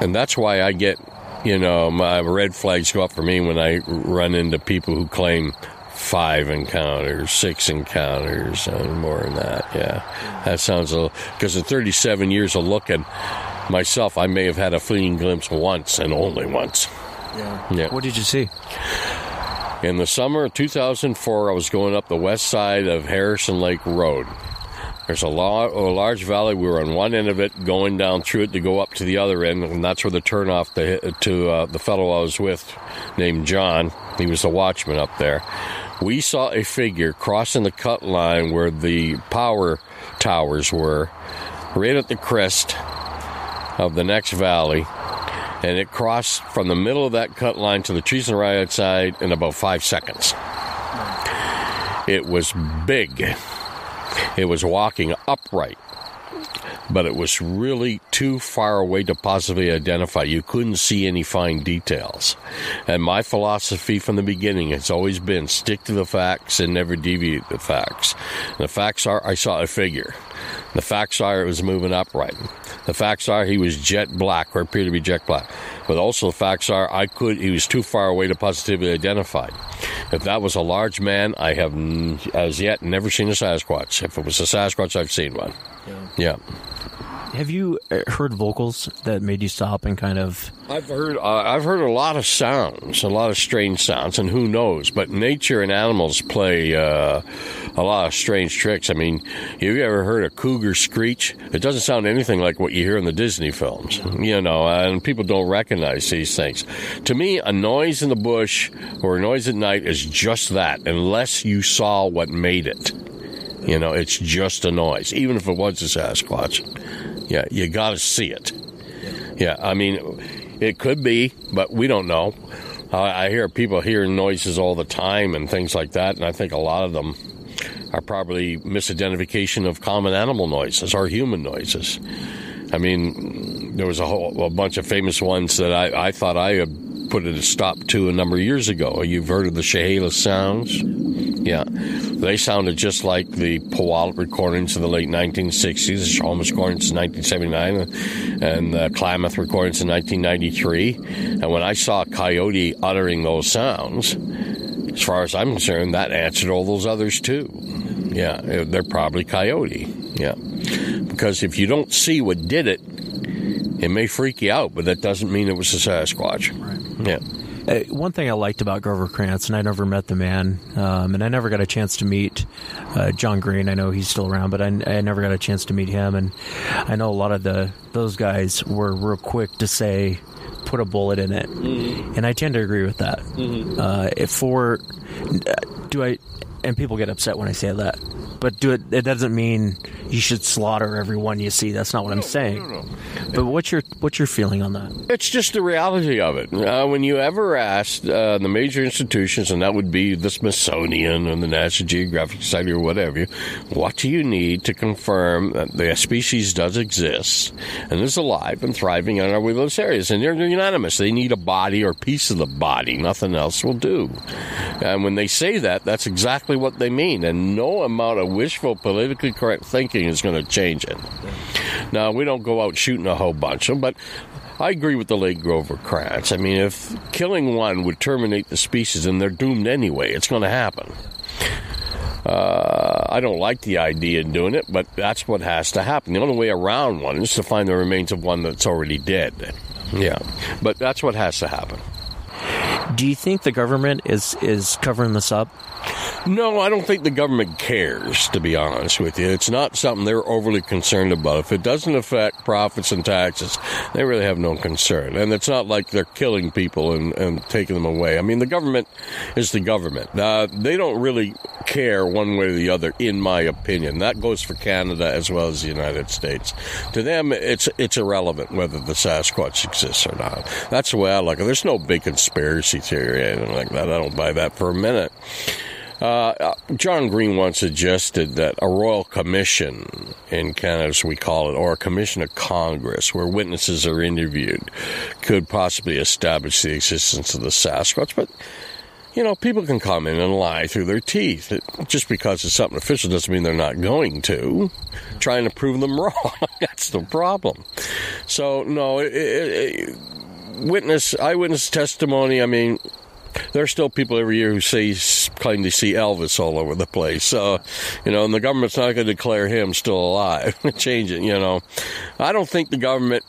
and that's why I get, you know, my red flags go up for me when I run into people who claim five encounters, six encounters, and more than that. Yeah, that sounds a little because in 37 years of looking myself, I may have had a fleeting glimpse once and only once. Yeah. Yeah. What did you see? In the summer of 2004, I was going up the west side of Harrison Lake Road. There's a, a large valley. We were on one end of it, going down through it to go up to the other end, and that's where the turnoff to, to uh, the fellow I was with, named John. He was the watchman up there. We saw a figure crossing the cut line where the power towers were, right at the crest of the next valley, and it crossed from the middle of that cut line to the trees on the right side in about five seconds. It was big. It was walking upright, but it was really too far away to possibly identify. You couldn't see any fine details. And my philosophy from the beginning has always been stick to the facts and never deviate the facts. The facts are I saw a figure. The facts are it was moving upright. The facts are he was jet black or appeared to be jet black. But also the facts are I could he was too far away to positively identify. If that was a large man, I have n- as yet never seen a Sasquatch. If it was a Sasquatch, I've seen one. Yeah. Have you uh, heard vocals that made you stop and kind of? I've heard uh, I've heard a lot of sounds, a lot of strange sounds, and who knows? But nature and animals play uh, a lot of strange tricks. I mean, have you ever heard a cougar screech? It doesn't sound anything like what you hear in the Disney films, you know. And people don't recognize these things. To me, a noise in the bush or a noise at night is just that, unless you saw what made it. You know, it's just a noise, even if it was a Sasquatch. Yeah, you got to see it. Yeah, I mean, it could be, but we don't know. I I hear people hearing noises all the time and things like that, and I think a lot of them are probably misidentification of common animal noises or human noises. I mean, there was a whole a bunch of famous ones that I, I thought I had put a stop to a number of years ago. You've heard of the Chehalis sounds? Yeah. They sounded just like the Puyallup recordings of the late 1960s, the Shalmas recordings in 1979, and the Klamath recordings in 1993. And when I saw a coyote uttering those sounds, as far as I'm concerned, that answered all those others too. Yeah, uh, they're probably coyote. Yeah. Because if you don't see what did it, it may freak you out, but that doesn't mean it was a Sasquatch. Right. Yeah. Uh, one thing I liked about Grover Krantz, and I never met the man, um, and I never got a chance to meet uh, John Green. I know he's still around, but I, I never got a chance to meet him. And I know a lot of the those guys were real quick to say, "Put a bullet in it," and I tend to agree with that. Mhm. Uh, if for do I, and people get upset when I say that, but do it. It doesn't mean you should slaughter everyone you see. That's not what I'm saying. But what's your what's your feeling on that? It's just the reality of it. Uh, when you ever asked uh, the major institutions, and that would be the Smithsonian and the National Geographic Society or whatever, what do you need to confirm that the species does exist and is alive and thriving in our wilderness areas? And they're unanimous. They need a body or piece of the body. Nothing else will do. And when they say that, that's exactly what they mean. And no amount of wishful, politically correct thinking is going to change it. Now, we don't go out shooting a whole bunch of them, but I agree with the late Grover Krantz. I mean, if killing one would terminate the species, and they're doomed anyway, it's going to happen. Uh, I don't like the idea of doing it, but that's what has to happen. The only way around one is to find the remains of one that's already dead. Yeah, but that's what has to happen. Do you think the government is is covering this up? No, I don't think the government cares, to be honest with you. It's not something they're overly concerned about. If it doesn't affect profits and taxes, they really have no concern. And it's not like they're killing people and, and taking them away. I mean, the government is the government. Uh, they don't really care one way or the other, in my opinion. That goes for Canada as well as the United States. To them, it's it's irrelevant whether the Sasquatch exists or not. That's the way I look at it. There's no big conspiracy or anything like. I don't buy that for a minute. Uh, John Green once suggested that a royal commission in Canada, as we call it, or a commission of Congress, where witnesses are interviewed, could possibly establish the existence of the Sasquatch. But you know, people can come in and lie through their teeth. It, just because it's something official doesn't mean they're not going to. Trying to prove them wrong. That's the problem. So, no, it, it, witness, eyewitness testimony, I mean, there are still people every year who say claim to see Elvis all over the place. So, you know, and the government's not going to declare him still alive. Change it, you know. I don't think the government,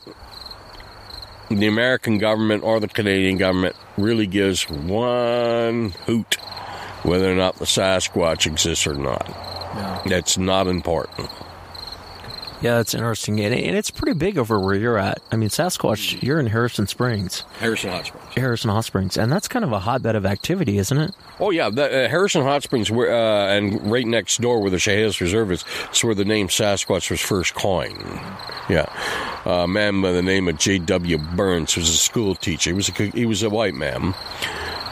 the American government or the Canadian government, really gives one hoot whether or not the Sasquatch exists or not. No. That's not important. Yeah, it's interesting, and, and it's pretty big over where you're at. I mean, Sasquatch, you're in Harrison Springs, Harrison Hot Springs. Harrison Hot Springs, and that's kind of a hotbed of activity, isn't it? Oh yeah, the, uh, Harrison Hot Springs, where, uh, and right next door where the Chehalis Reserve is, is where the name Sasquatch was first coined. Yeah, a man by the name of J.W. Burns was a school teacher. He was a, he was a white man.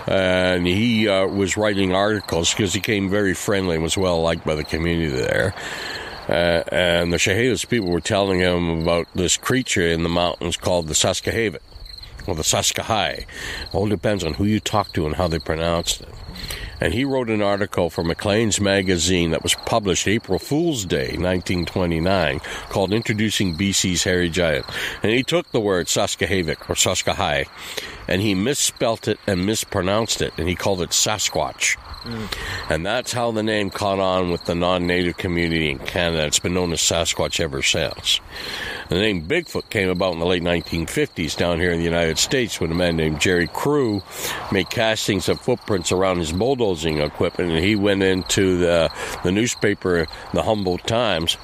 And he uh, was writing articles because he came very friendly and was well liked by the community there. Uh, and the Chehalis people were telling him about this creature in the mountains called the Saskahavik, or the Saskahai. All depends on who you talk to and how they pronounce it. And he wrote an article for Maclean's magazine that was published April Fool's Day, 1929, called Introducing BC's Hairy Giant. And he took the word Saskahavik, or Saskahai, and he misspelt it and mispronounced it, and he called it Sasquatch. Mm. And that's how the name caught on with the non native community in Canada. It's been known as Sasquatch ever since. The name Bigfoot came about in the late 1950s down here in the United States when a man named Jerry Crew made castings of footprints around his bulldozing equipment. And he went into the, the newspaper, the Humboldt Times,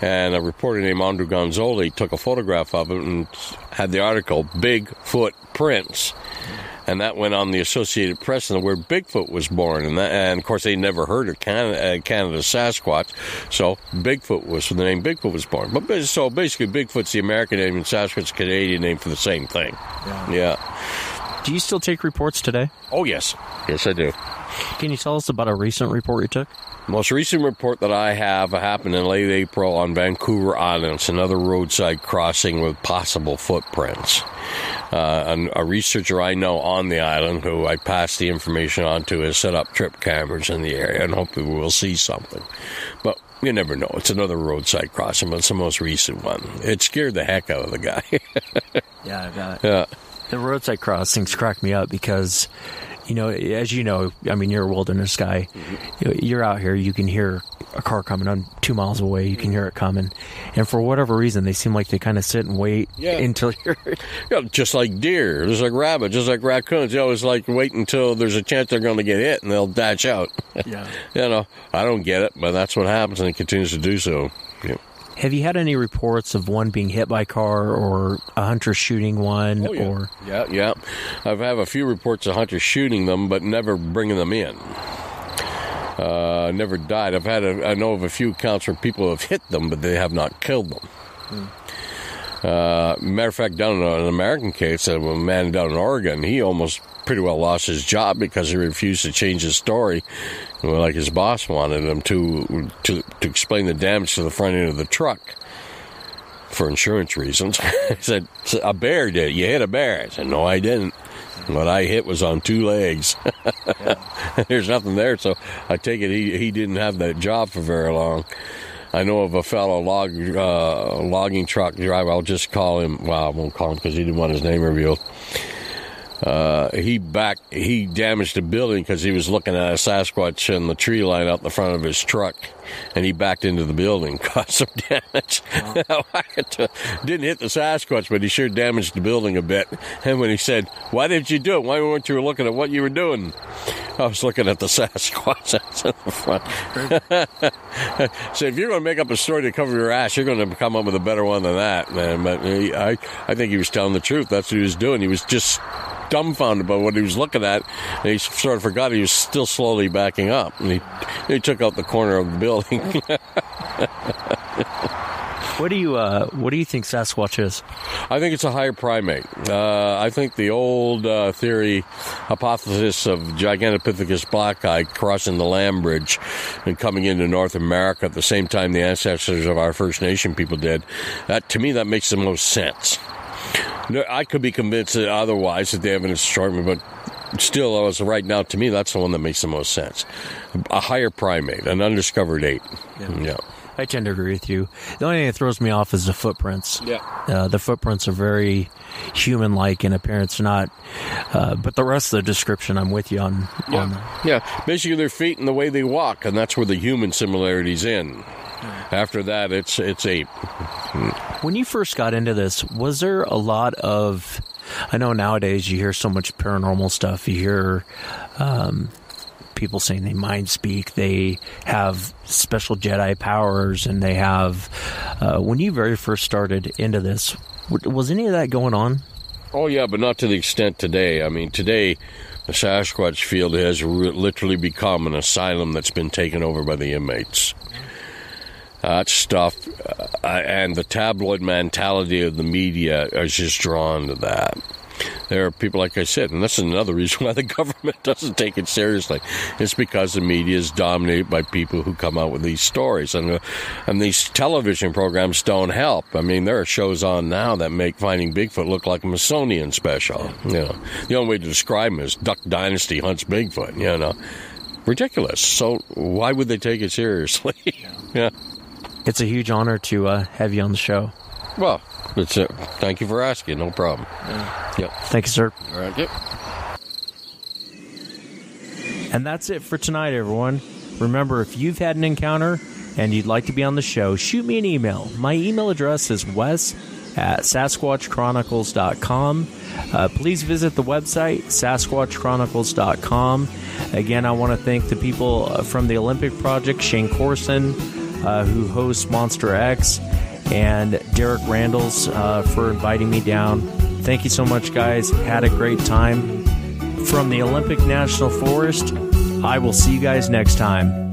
and a reporter named Andrew Genzoli took a photograph of it and had the article Bigfoot Prints and that went on the Associated Press, and where Bigfoot was born, and, that, and of course they never heard of Canada, uh, Canada's Sasquatch, so Bigfoot was the name Bigfoot was born. But so basically, Bigfoot's the American name, and Sasquatch's the Canadian name for the same thing. Yeah. yeah. Do you still take reports today? Oh yes, yes I do. Can you tell us about a recent report you took? Most recent report that I have happened in late April on Vancouver Island. It's another roadside crossing with possible footprints. Uh, a, a researcher I know on the island, who I passed the information on to, has set up trip cameras in the area, and hopefully we'll see something. But you never know. It's another roadside crossing, but it's the most recent one. It scared the heck out of the guy. yeah, I bet. Yeah. The roadside crossings crack me up because you know, as you know, I mean, you're a wilderness guy. Mm-hmm. You're out here, you can hear a car coming on two miles away. You can hear it coming, and for whatever reason, they seem like they kind of sit and wait Yeah. until you're. Yeah, just like deer, just like rabbit, just like raccoons. They always like wait until there's a chance they're going to get hit, and they'll dash out. Yeah. you know, I don't get it, but that's what happens, and it continues to do so. Yeah. Have you had any reports of one being hit by a car or a hunter shooting one Oh, yeah. or? Yeah, yeah. I've have a few reports of hunters shooting them, but never bringing them in. Uh, never died. I've had a, I know of a few accounts where people have hit them, but they have not killed them. Uh, matter of fact, down in an American case, a man down in Oregon, he almost pretty well lost his job because he refused to change his story, like his boss wanted him to, to to explain the damage to the front end of the truck for insurance reasons. he said, "A bear did. it. You hit a bear." I said, "No, I didn't. What I hit was on two legs. There's nothing there." So I take it he he didn't have that job for very long. I know of a fellow log uh, logging truck driver. I'll just call him. Well, I won't call him because he didn't want his name revealed. Uh, he back he damaged a building because he was looking at a Sasquatch in the tree line out the front of his truck, and he backed into the building, caused some damage. Didn't hit the Sasquatch, but he sure damaged the building a bit. And when he said, "Why didn't you do it? Why weren't you looking at what you were doing?" I was looking at the Sasquatch that's in the front. so if you're going to make up a story to cover your ass, you're going to come up with a better one than that, man. But he, I, I think he was telling the truth. That's what he was doing. He was just dumbfounded by what he was looking at, and he sort of forgot he was still slowly backing up, and he he took out the corner of the building. What do you uh, What do you think Sasquatch is? I think it's a higher primate. Uh, I think the old uh, theory, hypothesis of Gigantopithecus blacki crossing the land bridge and coming into North America at the same time the ancestors of our First Nation people did, that to me that makes the most sense. No, I could be convinced that otherwise that they have an strong, but still, as of right now, to me, that's the one that makes the most sense. A higher primate, an undiscovered ape. Yeah. I tend to agree with you. The only thing that throws me off is the footprints. Yeah. Uh, the footprints are very human-like in appearance, not. Uh, but the rest of the description, I'm with you on. on Yeah. yeah. Basically, their feet and the way they walk, and that's where the human similarities in. After that, it's it's ape. When you first got into this, was there a lot of? I know nowadays you hear so much paranormal stuff. You hear um, people saying they mind speak, they have special Jedi powers, and they have. Uh, when you very first started into this, was any of that going on? Oh yeah, but not to the extent today. I mean, today the Sasquatch field has re- literally become an asylum that's been taken over by the inmates. That stuff uh, and the tabloid mentality of the media is just drawn to that. There are people, like I said, and this is another reason why the government doesn't take it seriously. It's because the media is dominated by people who come out with these stories, and uh, and these television programs don't help. I mean, there are shows on now that make Finding Bigfoot look like a Smithsonian special. You know, the only way to describe them is Duck Dynasty hunts Bigfoot. You know, ridiculous. So why would they take it seriously? yeah. It's a huge honor to uh, have you on the show. Well, it's uh, thank you for asking. No problem. Yep. Thank you, sir. All right. Yep. And that's it for tonight, everyone. Remember, if you've had an encounter and you'd like to be on the show, shoot me an email. My email address is wes at sasquatchchronicles.com. Uh, please visit the website, sasquatchchronicles.com. Again, I want to thank the people uh, from the Olympic Project, Shane Corson, uh, who hosts Monster X, and Derek Randles uh, for inviting me down. Thank you so much, guys. Had a great time. From the Olympic National Forest, I will see you guys next time.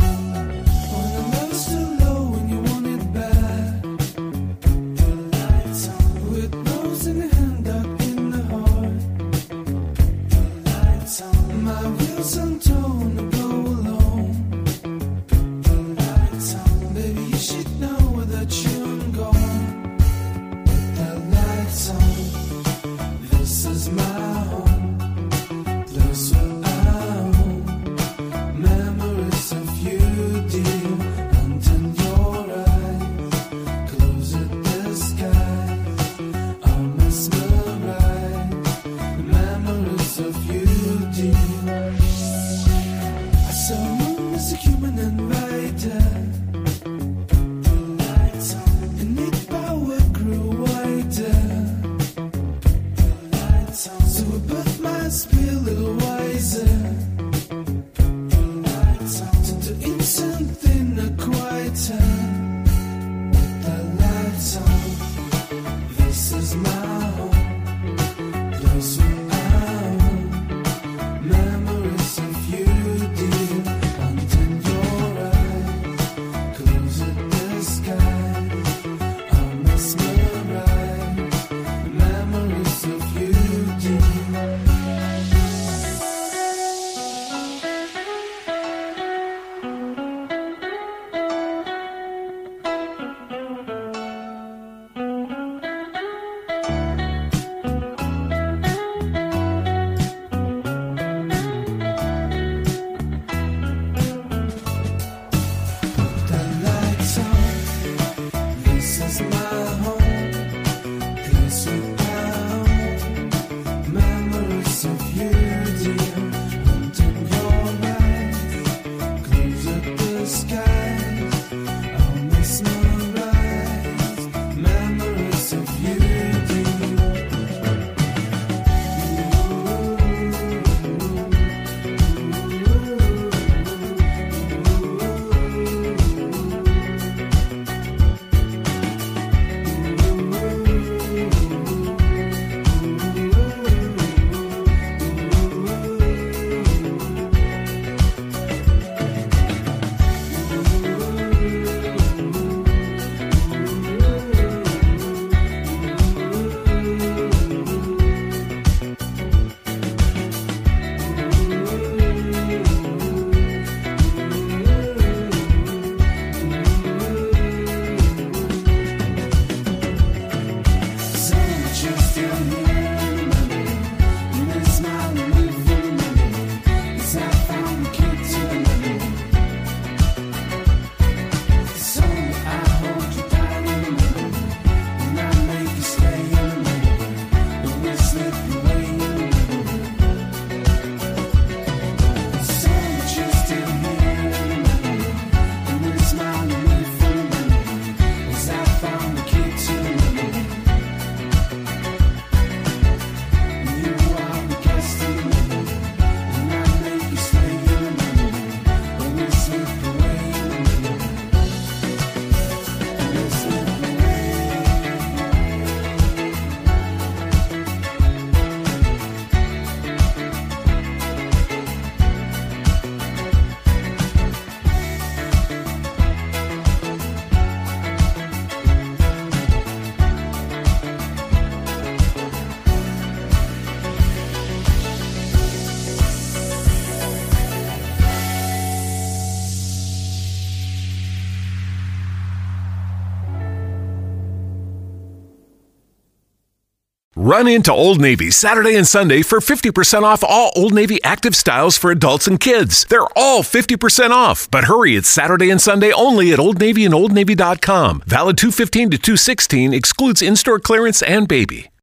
Run into Old Navy Saturday and Sunday for 50% off all Old Navy active styles for adults and kids. They're all 50% off. But hurry, it's Saturday and Sunday only at Old Navy and OldNavy.com. Valid 215 to 216 excludes in store clearance and baby.